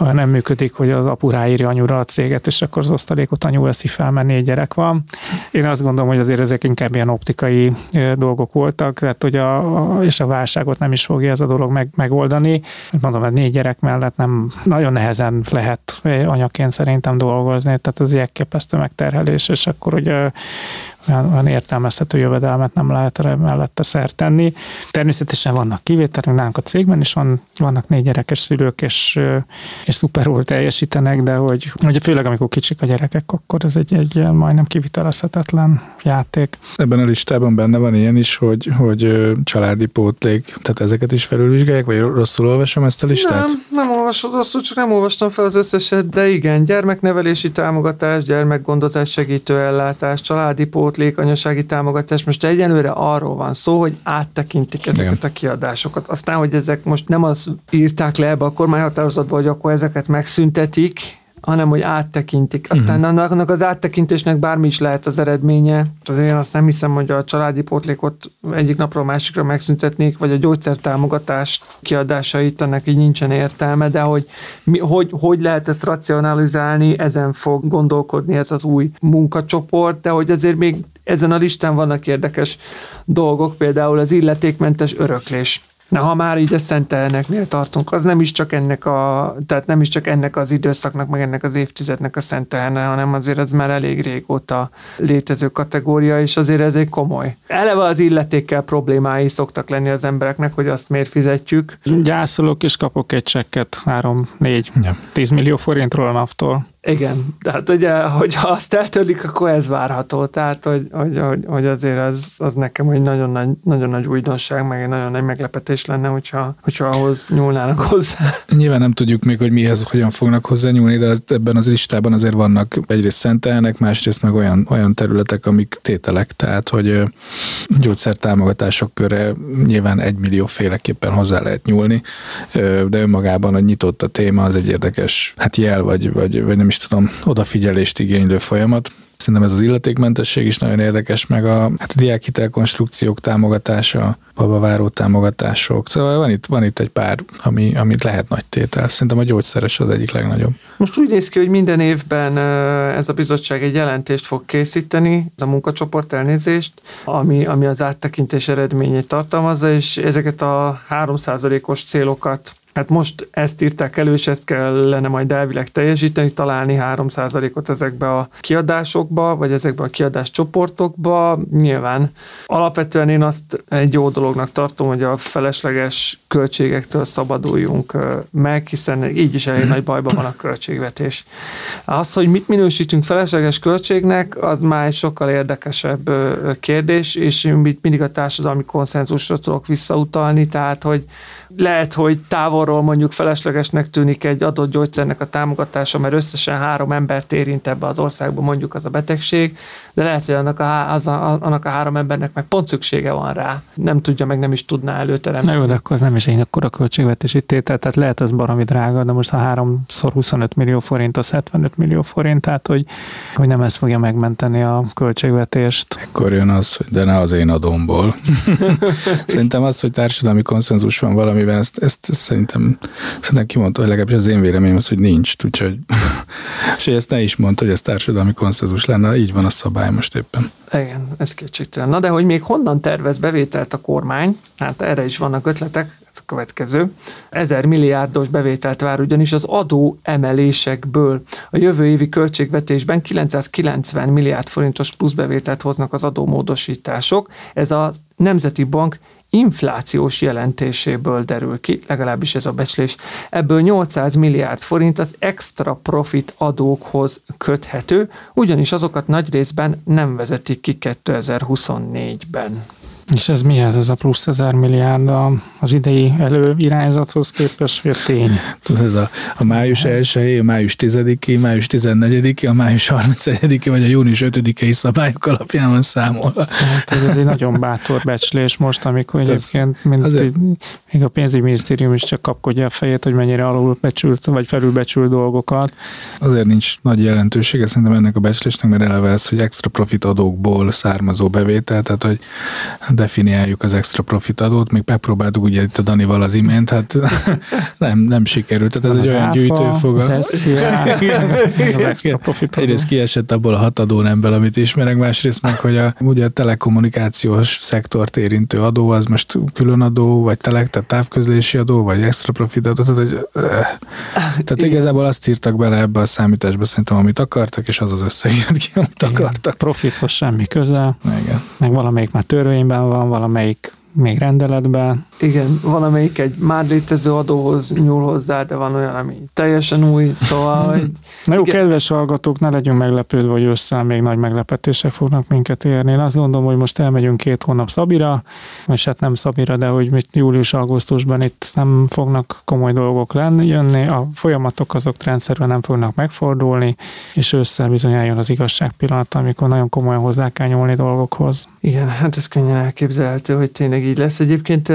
olyan nem működik, hogy az apu ráírja anyura a céget, és akkor az osztalékot anyu veszi fel, mert négy gyerek van. Én azt gondolom, hogy azért ezek inkább ilyen optikai dolgok voltak, tehát hogy a, és a válságot nem is fogja ez a dolog meg, megoldani. Mondom, hogy négy gyerek mellett nem nagyon nehezen lehet anyaként szerintem dolgozni, tehát az elképesztő megterhelés, és akkor ugye olyan, olyan értelmezhető jövedelmet nem lehet mellette szert tenni. Természetesen vannak kivételek, nálunk a cégben is van, vannak négy gyerekes szülők, és, és szuperul teljesítenek, de hogy, hogy főleg amikor kicsik a gyerekek, akkor ez egy, egy majdnem kivitelezhetetlen játék. Ebben a listában benne van ilyen is, hogy, hogy családi pótlék, tehát ezeket is felülvizsgálják, vagy rosszul olvasom ezt a listát? Nem, nem olvasod rosszul, csak nem olvastam fel az összeset, de igen, gyermeknevelési támogatás, gyermekgondozás segítő ellátás, családi pótlék, anyasági támogatás. Most egyenlőre arról van szó, hogy áttekintik ezeket Igen. a kiadásokat. Aztán, hogy ezek most nem az írták le ebbe a kormányhatározatba, hogy akkor ezeket megszüntetik, hanem hogy áttekintik. Aztán uh-huh. annak, annak az áttekintésnek bármi is lehet az eredménye. Azért én azt nem hiszem, hogy a családi pótlékot egyik napról másikra megszüntetnék, vagy a gyógyszertámogatás kiadásait, ennek így nincsen értelme, de hogy, mi, hogy, hogy lehet ezt racionalizálni, ezen fog gondolkodni ez az új munkacsoport, de hogy azért még ezen a listán vannak érdekes dolgok, például az illetékmentes öröklés Na, ha már így a szentelneknél tartunk, az nem is csak ennek a, tehát nem is csak ennek az időszaknak, meg ennek az évtizednek a szentelne, hanem azért ez már elég régóta létező kategória, és azért ez egy komoly. Eleve az illetékkel problémái szoktak lenni az embereknek, hogy azt miért fizetjük. Gyászolok és kapok egy csekket 3, 4, ja. 10 millió forintról a naptól. Igen, tehát ugye, hogyha azt eltörlik, akkor ez várható. Tehát, hogy, hogy, hogy, azért az, az nekem egy nagyon nagy, nagyon nagy újdonság, meg egy nagyon nagy meglepetés lenne, hogyha, hogyha ahhoz nyúlnának hozzá. Nyilván nem tudjuk még, hogy mihez, hogyan fognak hozzá nyúlni, de ebben az listában azért vannak egyrészt szentelnek, másrészt meg olyan, olyan területek, amik tételek, tehát, hogy gyógyszertámogatások köre nyilván egy millió féleképpen hozzá lehet nyúlni, de önmagában, hogy nyitott a téma, az egy érdekes hát jel, vagy, vagy, vagy nem is tudom, odafigyelést igénylő folyamat. Szerintem ez az illetékmentesség is nagyon érdekes, meg a, hát a diákhitelkonstrukciók támogatása, babaváró támogatások. Szóval van itt, van itt egy pár, ami, amit lehet nagy tétel. Szerintem a gyógyszeres az egyik legnagyobb. Most úgy néz ki, hogy minden évben ez a bizottság egy jelentést fog készíteni, ez a munkacsoport elnézést, ami, ami az áttekintés eredményét tartalmazza, és ezeket a 3%-os célokat Hát most ezt írták elő, és ezt kellene majd elvileg teljesíteni, találni 3%-ot ezekbe a kiadásokba, vagy ezekbe a kiadás csoportokba. Nyilván alapvetően én azt egy jó dolognak tartom, hogy a felesleges költségektől szabaduljunk meg, hiszen így is elég nagy bajban van a költségvetés. Az, hogy mit minősítünk felesleges költségnek, az már egy sokkal érdekesebb kérdés, és mindig a társadalmi konszenzusra tudok visszautalni, tehát hogy lehet, hogy távolról mondjuk feleslegesnek tűnik egy adott gyógyszernek a támogatása, mert összesen három embert érint ebbe az országban mondjuk az a betegség, de lehet, hogy annak a, az a, annak a három embernek meg pont szüksége van rá. Nem tudja, meg nem is tudná előteremteni. Na jó, de akkor az nem is egy akkora költségvetési tétel, tehát lehet ez baromi drága, de most ha 3 x 25 millió forint, az 75 millió forint, tehát hogy, hogy nem ez fogja megmenteni a költségvetést. Akkor jön az, hogy de ne az én adomból. Szerintem az, hogy társadalmi konszenzus van valamiben, ezt, ezt, szerintem, szerintem kimondta, hogy legalábbis az én véleményem az, hogy nincs, úgyhogy és ezt ne is mondta, hogy ez társadalmi konszenzus lenne, így van a szabály most éppen. Igen, ez kétségtelen. Na de hogy még honnan tervez bevételt a kormány, hát erre is vannak ötletek, ez a következő. Ezer milliárdos bevételt vár ugyanis az adó emelésekből. A jövő évi költségvetésben 990 milliárd forintos pluszbevételt hoznak az adómódosítások. Ez a Nemzeti Bank inflációs jelentéséből derül ki, legalábbis ez a becslés. Ebből 800 milliárd forint az extra profit adókhoz köthető, ugyanis azokat nagy részben nem vezetik ki 2024-ben. És ez mihez, ez a plusz ezer milliárd az idei előirányzathoz képest, vagy tény? Ez a, a május 1 a május 10 május 14 a május 31 vagy a június 5 szabályok alapján van számolva. Hát ez egy nagyon bátor becslés most, amikor hát egyébként mint azért... egy, még a pénzügyminisztérium is csak kapkodja a fejét, hogy mennyire alulbecsült vagy felülbecsült dolgokat. Azért nincs nagy jelentősége szerintem ennek a becslésnek, mert eleve ez, hogy extra profit adókból származó bevétel, tehát hogy definiáljuk az extra profit adót, még megpróbáltuk ugye itt a Danival az imént, hát nem, nem sikerült. Tehát ez egy olyan gyűjtőfogal. Az, az extra profit adó. Egyrészt kiesett abból a hat adónemből, amit ismerek, másrészt meg, hogy a, ugye a telekommunikációs szektort érintő adó, az most külön adó, vagy telek, tehát távközlési adó, vagy extra profit adó. Tehát, hogy, tehát igazából azt írtak bele ebbe a számításba szerintem, amit akartak, és az az összeg jött ki, amit Igen. akartak. Profithoz semmi köze. Igen. Meg valamelyik már törvényben van, valamelyik még rendeletben. Igen, valamelyik egy már létező adóhoz nyúl hozzá, de van olyan, ami teljesen új, szóval, hogy... Na jó, igen. kedves hallgatók, ne legyünk meglepődve, hogy össze még nagy meglepetések fognak minket érni. Én azt gondolom, hogy most elmegyünk két hónap Szabira, vagy hát nem Szabira, de hogy július-augusztusban itt nem fognak komoly dolgok lenni, jönni, a folyamatok azok rendszerűen nem fognak megfordulni, és össze bizony eljön az igazság pillanata, amikor nagyon komolyan hozzá kell nyúlni dolgokhoz. Igen, hát ez könnyen elképzelhető, hogy tényleg így lesz. Egyébként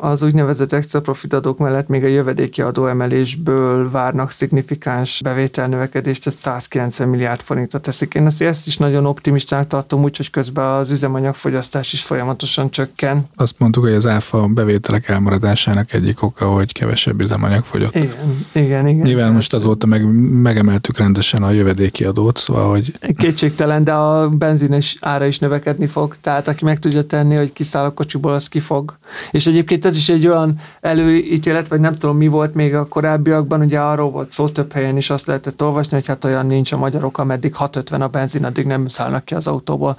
az úgynevezett extra profit adók mellett még a jövedéki adóemelésből várnak szignifikáns bevételnövekedést, ez 190 milliárd forintot teszik. Én ezt is nagyon optimistának tartom, úgyhogy közben az üzemanyagfogyasztás is folyamatosan csökken. Azt mondtuk, hogy az áfa bevételek elmaradásának egyik oka, hogy kevesebb üzemanyag fogyott. Igen, igen, igen. Nyilván most azóta meg, megemeltük rendesen a jövedéki adót, szóval, hogy... Kétségtelen, de a benzines ára is növekedni fog, tehát aki meg tudja tenni, hogy kiszáll a kocsiból az kifog. És egyébként ez is egy olyan előítélet, vagy nem tudom mi volt még a korábbiakban, ugye arról volt szó több helyen is azt lehetett olvasni, hogy hát olyan nincs a magyarok, ameddig 650 a benzin, addig nem szállnak ki az autóból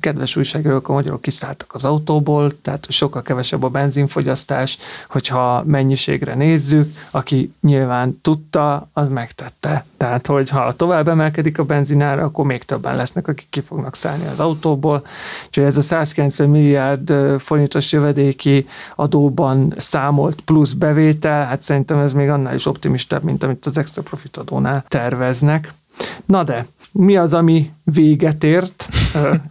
kedves újságírók, a magyarok kiszálltak az autóból, tehát sokkal kevesebb a benzinfogyasztás, hogyha mennyiségre nézzük, aki nyilván tudta, az megtette. Tehát, hogy ha tovább emelkedik a benzinára, akkor még többen lesznek, akik ki fognak szállni az autóból. Úgyhogy ez a 190 milliárd forintos jövedéki adóban számolt plusz bevétel, hát szerintem ez még annál is optimistább, mint amit az extra profit adónál terveznek. Na de, mi az, ami véget ért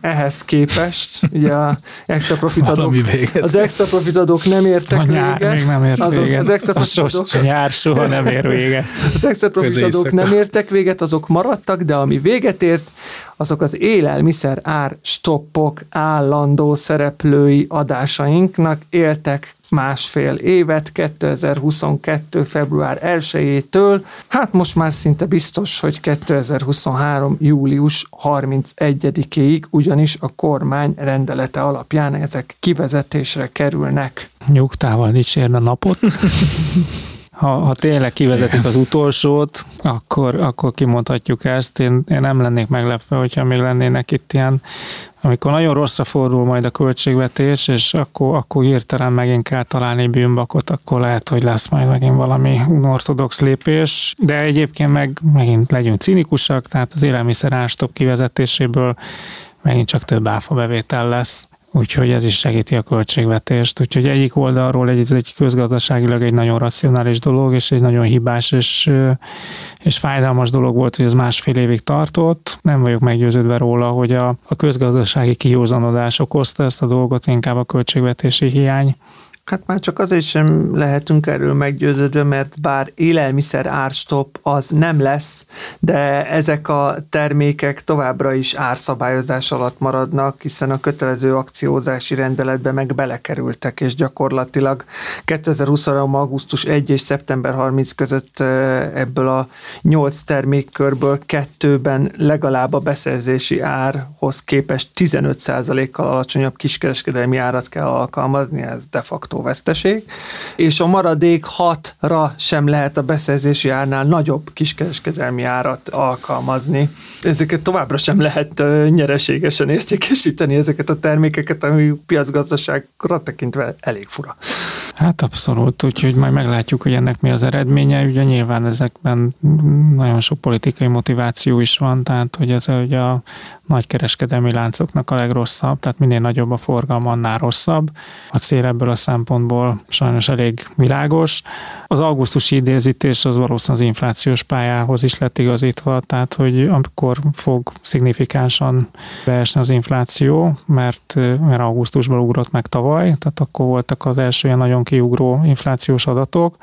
ehhez képest? Ugye a extra profitadók, az extra profitadók nem értek a nyár véget. még nem ért azok, véget. Az extra profitadók, a nyár soha nem ér véget. Az extra profitadók nem értek véget, azok maradtak, de ami véget ért, azok az élelmiszer ár stoppok állandó szereplői adásainknak éltek másfél évet, 2022. február 1-től, hát most már szinte biztos, hogy 2023. július 31-ig, ugyanis a kormány rendelete alapján ezek kivezetésre kerülnek. Nyugtával dicsérne a napot. ha, ha tényleg kivezetik az utolsót, akkor, akkor kimondhatjuk ezt. Én, én nem lennék meglepve, hogyha még lennének itt ilyen, amikor nagyon rosszra fordul majd a költségvetés, és akkor, akkor hirtelen megint kell találni bűnbakot, akkor lehet, hogy lesz majd megint valami unortodox lépés, de egyébként meg megint legyünk cinikusak, tehát az élelmiszer árstop kivezetéséből megint csak több áfa bevétel lesz úgyhogy ez is segíti a költségvetést. Úgyhogy egyik oldalról egy, egy közgazdaságilag egy nagyon racionális dolog, és egy nagyon hibás és, és fájdalmas dolog volt, hogy ez másfél évig tartott. Nem vagyok meggyőződve róla, hogy a, a közgazdasági kijózanodás okozta ezt a dolgot, inkább a költségvetési hiány. Hát már csak azért sem lehetünk erről meggyőződve, mert bár élelmiszer árstop az nem lesz, de ezek a termékek továbbra is árszabályozás alatt maradnak, hiszen a kötelező akciózási rendeletbe meg belekerültek, és gyakorlatilag 2023. augusztus 1 és szeptember 30 között ebből a 8 termékkörből kettőben legalább a beszerzési árhoz képest 15%-kal alacsonyabb kiskereskedelmi árat kell alkalmazni, ez de facto veszteség, és a maradék hatra sem lehet a beszerzési árnál nagyobb kiskereskedelmi árat alkalmazni. Ezeket továbbra sem lehet nyereségesen értékesíteni, ezeket a termékeket, ami piacgazdaságra tekintve elég fura. Hát abszolút, úgyhogy majd meglátjuk, hogy ennek mi az eredménye. Ugye nyilván ezekben nagyon sok politikai motiváció is van, tehát hogy ez ugye a nagy kereskedelmi láncoknak a legrosszabb, tehát minél nagyobb a forgalma, annál rosszabb. A cél ebből a szempontból sajnos elég világos. Az augusztusi idézítés az valószínűleg az inflációs pályához is lett igazítva, tehát hogy amikor fog szignifikánsan beesni az infláció, mert, mert augusztusban ugrott meg tavaly, tehát akkor voltak az első ilyen nagyon kiugró inflációs adatok,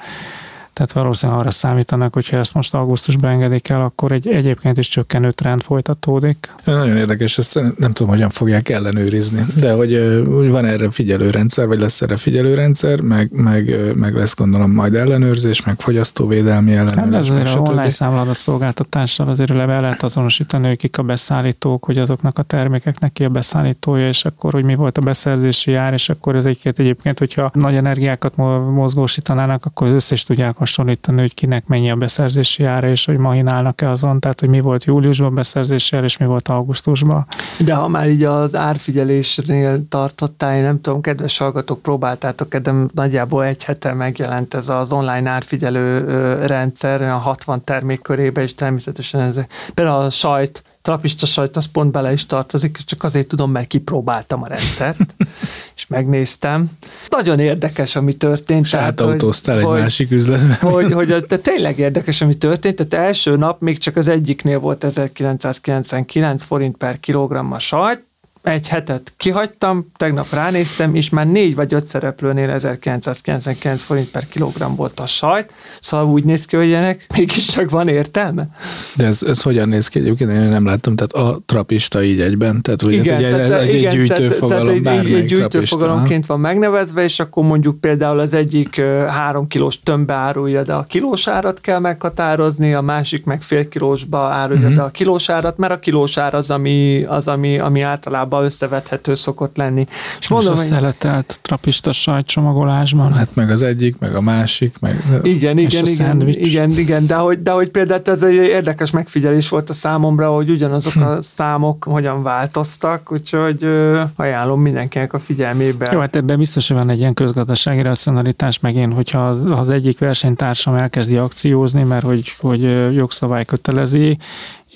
tehát valószínűleg arra számítanak, hogy ha ezt most augusztusban engedik el, akkor egy egyébként is csökkenő trend folytatódik. Nagyon érdekes, ezt nem tudom, hogyan fogják ellenőrizni, de hogy, hogy van erre figyelőrendszer, vagy lesz erre figyelőrendszer, meg, meg, meg lesz gondolom majd ellenőrzés, meg fogyasztóvédelmi ellenőrzés. Hát azért a online számladat szolgáltatással azért le lehet azonosítani, hogy kik a beszállítók, hogy azoknak a termékeknek ki a beszállítója, és akkor, hogy mi volt a beszerzési ár, és akkor ez egy egyébként, hogyha nagy energiákat mozgósítanának, akkor az összes tudják hasonlítani, hogy kinek mennyi a beszerzési ára, és hogy mahinálnak-e azon, tehát hogy mi volt júliusban beszerzési ára, és mi volt augusztusban. De ha már így az árfigyelésnél tartottál, én nem tudom, kedves hallgatók, próbáltátok, de nagyjából egy hete megjelent ez az online árfigyelő rendszer, a 60 termék körébe, és természetesen ez például a sajt, trapista sajt, az pont bele is tartozik, csak azért tudom, mert kipróbáltam a rendszert, és megnéztem. Nagyon érdekes, ami történt. És átautóztál egy hogy, másik üzletben. Hogy, hogy, de tényleg érdekes, ami történt. Tehát első nap még csak az egyiknél volt 1999 forint per kilogramm a sajt, egy hetet kihagytam, tegnap ránéztem, és már négy vagy öt szereplőnél 1999 forint per kilogramm volt a sajt, szóval úgy néz ki, hogy ennek csak van értelme. De ez, ez hogyan néz ki egyébként? Én nem láttam, tehát a trapista így egyben, tehát ugye igen, egy, tehát, egy, igen, egy gyűjtőfogalom, tehát, egy, egy gyűjtőfogalomként van megnevezve, és akkor mondjuk például az egyik három kilós tömbbe árulja, de a kilós árat kell meghatározni, a másik meg fél kilósba árulja, mm-hmm. de a kilós árat, mert a kilós ár az, ami, az, ami, ami általában jobban összevethető szokott lenni. És, mondom, és a szeletelt trapista sajtcsomagolásban. Hát meg az egyik, meg a másik, meg igen, igen, igen, igen, igen, de hogy, de hogy például ez egy érdekes megfigyelés volt a számomra, hogy ugyanazok hm. a számok hogyan változtak, úgyhogy ö, ajánlom mindenkinek a figyelmébe. Jó, hát ebben biztos, hogy van egy ilyen közgazdasági racionalitás megint, hogyha az, az egyik versenytársam elkezdi akciózni, mert hogy, hogy jogszabály kötelezi,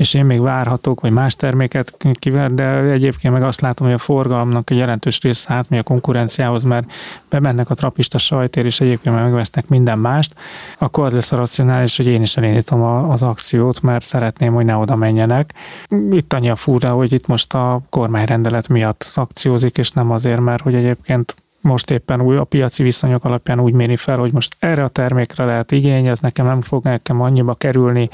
és én még várhatok, vagy más terméket kivel, de egyébként meg azt látom, hogy a forgalomnak egy jelentős része átmegy a konkurenciához, mert bemennek a trapista sajtér, és egyébként meg megvesznek minden mást, akkor az lesz a racionális, hogy én is elindítom az akciót, mert szeretném, hogy ne oda menjenek. Itt annyi a furra, hogy itt most a kormányrendelet miatt akciózik, és nem azért, mert hogy egyébként most éppen új, a piaci viszonyok alapján úgy méri fel, hogy most erre a termékre lehet igény, ez nekem nem fog nekem annyiba kerülni,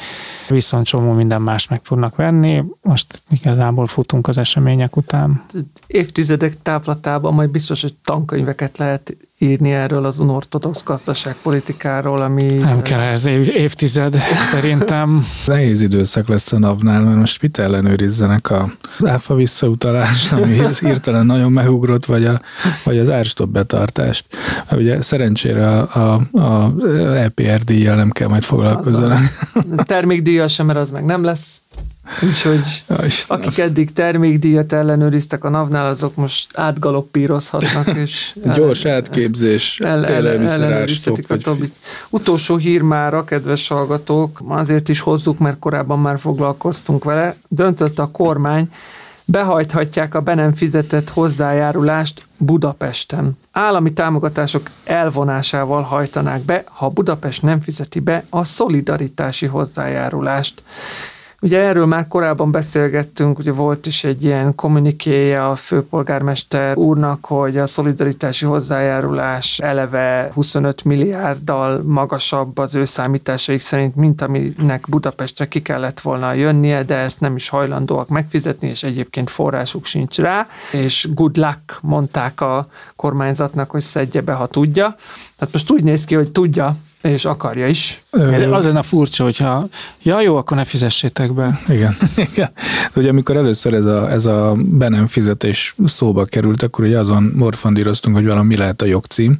viszont csomó minden más meg fognak venni. Most igazából futunk az események után. Évtizedek távlatában majd biztos, hogy tankönyveket lehet írni erről az unortodox gazdaságpolitikáról, ami... Nem kell ez év, évtized, szerintem. Nehéz időszak lesz a napnál, mert most mit ellenőrizzenek a, áfa visszautalást, ami hirtelen nagyon megugrott, vagy, a, vagy az árstop betartást. Mert ugye szerencsére a, a, a EPR díjjal nem kell majd foglalkozni. Termékdíjjal sem, mert az meg nem lesz. Úgyhogy akik eddig termékdíjat ellenőriztek a NAV-nál, azok most átgaloppírozhatnak, és gyors átképzés, el, el, ellenőrizhetik a többit. Utolsó hír már a kedves hallgatók, azért is hozzuk, mert korábban már foglalkoztunk vele, döntött a kormány, behajthatják a be nem fizetett hozzájárulást Budapesten. Állami támogatások elvonásával hajtanák be, ha Budapest nem fizeti be a szolidaritási hozzájárulást. Ugye erről már korábban beszélgettünk, ugye volt is egy ilyen kommunikéje a főpolgármester úrnak, hogy a szolidaritási hozzájárulás eleve 25 milliárddal magasabb az ő számításaik szerint, mint aminek Budapestre ki kellett volna jönnie, de ezt nem is hajlandóak megfizetni, és egyébként forrásuk sincs rá, és good luck mondták a kormányzatnak, hogy szedje be, ha tudja. Tehát most úgy néz ki, hogy tudja, és akarja is. Az lenne furcsa, hogyha ja jó, akkor ne fizessétek be. Igen. Igen. Ugye amikor először ez a, ez a be nem fizetés szóba került, akkor ugye azon morfondíroztunk, hogy valami lehet a jogcím.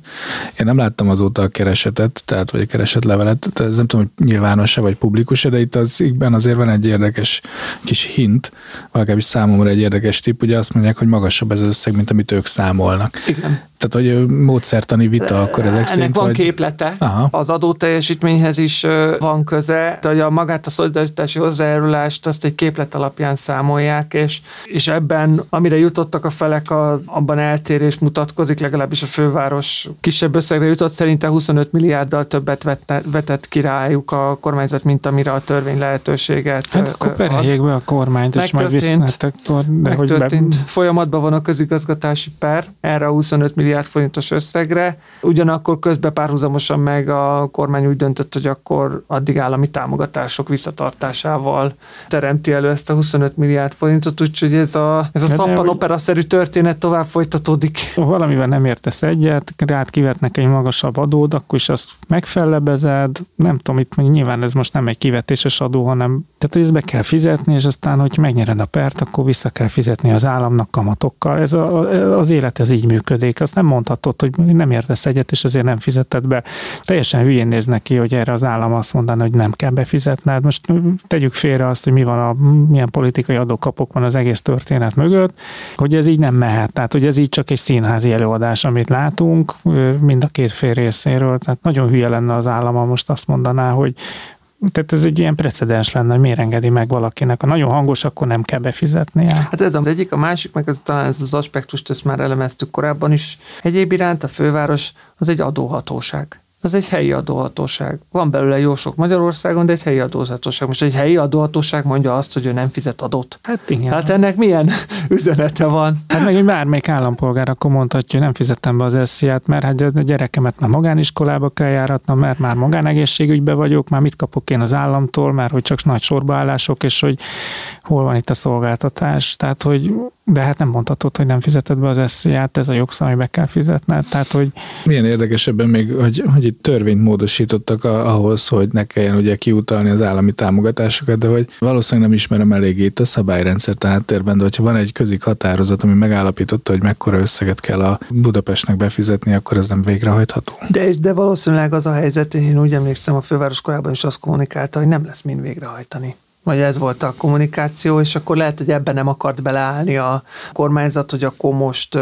Én nem láttam azóta a keresetet, tehát vagy a keresetlevelet, tehát ez nem tudom, hogy nyilvános-e vagy publikus de itt az ígben azért van egy érdekes kis hint, legalábbis számomra egy érdekes tipp, ugye azt mondják, hogy magasabb ez az összeg, mint amit ők számolnak. Igen. Tehát, hogy módszertani vita akkor ezek Ennek szerint, van vagy... képlete, Aha. az adó teljesítményhez is van köze, de hogy a magát a szolidaritási hozzájárulást azt egy képlet alapján számolják, és, és ebben, amire jutottak a felek, az, abban eltérés mutatkozik, legalábbis a főváros kisebb összegre jutott, szerinte 25 milliárddal többet vette, vetett ki rájuk a kormányzat, mint amire a törvény lehetőséget Hát akkor ad. pereljék be a kormányt, és majd Megtörtént. de hogy be, Megtörtént. Folyamatban van a közigazgatási per erre a 25 milliárd forintos összegre. Ugyanakkor közben párhuzamosan meg a kormány úgy döntött, hogy akkor addig állami támogatások visszatartásával teremti elő ezt a 25 milliárd forintot, úgyhogy ez a, ez a De de, szappan hogy- opera-szerű történet tovább folytatódik. valamivel nem értesz egyet, rád kivetnek egy magasabb adót, akkor is azt megfellebezed, nem tudom, itt mondjuk nyilván ez most nem egy kivetéses adó, hanem tehát hogy ezt be kell fizetni, és aztán, hogy megnyered a pert, akkor vissza kell fizetni az államnak kamatokkal. Ez a, az élet ez így működik. Azt nem mondhatod, hogy nem értesz egyet, és azért nem fizetted be. Teljesen hülyén néz neki, hogy erre az állam azt mondaná, hogy nem kell befizetned. Most tegyük félre azt, hogy mi van a, milyen politikai adókapok van az egész történet mögött, hogy ez így nem mehet. Tehát, hogy ez így csak egy színházi előadás, amit látunk, mind a két fél részéről. Tehát nagyon hülye lenne az állam, most azt mondaná, hogy tehát ez egy ilyen precedens lenne, hogy miért engedi meg valakinek. Ha nagyon hangos, akkor nem kell befizetnie. Hát ez az egyik, a másik, meg az, talán ez az aspektust, ezt már elemeztük korábban is. Egyéb iránt a főváros az egy adóhatóság. Az egy helyi adóhatóság. Van belőle jó sok Magyarországon, de egy helyi adóhatóság. Most egy helyi adóhatóság mondja azt, hogy ő nem fizet adót. Hát igen. Hát ennek milyen üzenete van? Hát meg egy bármelyik állampolgár akkor mondhatja, hogy nem fizettem be az SZIA-t, mert hát a gyerekemet már magániskolába kell járatnom, mert már magánegészségügybe vagyok, már mit kapok én az államtól, mert hogy csak nagy sorbaállások, és hogy hol van itt a szolgáltatás. Tehát, hogy de hát nem mondhatod, hogy nem fizeted be az SZIA-t, ez a jogszabály, be kell fizetned. Tehát, hogy Milyen érdekesebben még, hogy, hogy itt törvényt módosítottak a, ahhoz, hogy ne kelljen ugye kiutalni az állami támogatásokat, de hogy valószínűleg nem ismerem eléggé itt a szabályrendszert a háttérben, de hogyha van egy közik határozat, ami megállapította, hogy mekkora összeget kell a Budapestnek befizetni, akkor ez nem végrehajtható. De, de valószínűleg az a helyzet, én úgy emlékszem, a főváros korábban is azt kommunikálta, hogy nem lesz mind végrehajtani. Vagy ez volt a kommunikáció, és akkor lehet, hogy ebben nem akart beleállni a kormányzat, hogy akkor most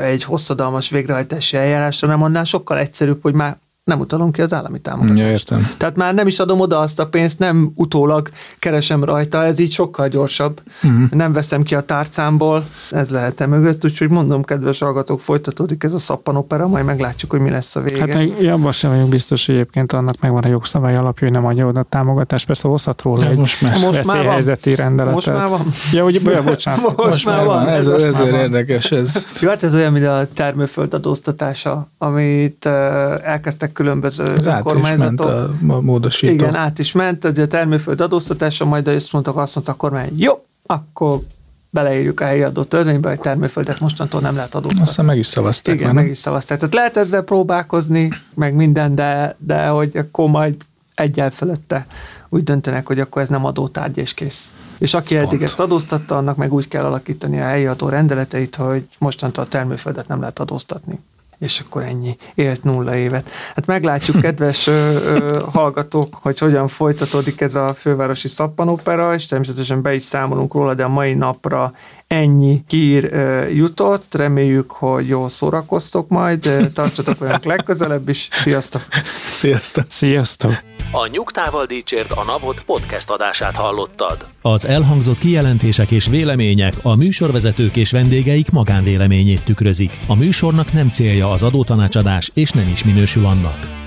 egy hosszadalmas végrehajtási eljárásra nem annál sokkal egyszerűbb, hogy már nem utalom ki az állami támogatást. Ja, értem. Tehát már nem is adom oda azt a pénzt, nem utólag keresem rajta, ez így sokkal gyorsabb. Uh-huh. Nem veszem ki a tárcámból, ez lehet e mögött, úgyhogy mondom, kedves hallgatók, folytatódik ez a szappanopera, majd meglátjuk, hogy mi lesz a vége. Hát abban sem vagyok biztos, hogy egyébként annak megvan a jogszabály alapja, hogy nem adja oda a támogatást. Persze hozhat róla De egy most már- Most már van. veszélyhelyzeti rendeletet. Most már van. Ja, ugye, ja, bocsánat. Most, már van, ez, most már ezért van. érdekes ez. Jó, hát ez olyan, mint a termőföld adóztatása, amit uh, elkezdtek különböző Ez át is ment kormányzatok. a, módosító. Igen, át is ment, hogy a termőföld adóztatása, majd azt mondtak, azt mondta a kormány, jó, akkor beleírjuk a helyi adó törvénybe, hogy termőföldet mostantól nem lehet adóztatni. Aztán meg is szavazták. Igen, már, meg is szavazták. Tehát lehet ezzel próbálkozni, meg minden, de, de hogy akkor majd egyel fölötte úgy döntenek, hogy akkor ez nem adótárgy és kész. És aki eddig Pont. ezt adóztatta, annak meg úgy kell alakítani a helyi adó rendeleteit, hogy mostantól a termőföldet nem lehet adóztatni. És akkor ennyi. Élt nulla évet. Hát meglátjuk, kedves ö, ö, hallgatók, hogy hogyan folytatódik ez a fővárosi szappanopera, és természetesen be is számolunk róla, de a mai napra ennyi hír jutott. Reméljük, hogy jól szórakoztok majd. Tartsatok velünk legközelebb is. Sziasztok! Sziasztok! Sziasztok! A Nyugtával Dícsért a Napot podcast adását hallottad. Az elhangzott kijelentések és vélemények a műsorvezetők és vendégeik magánvéleményét tükrözik. A műsornak nem célja az adótanácsadás, és nem is minősül annak.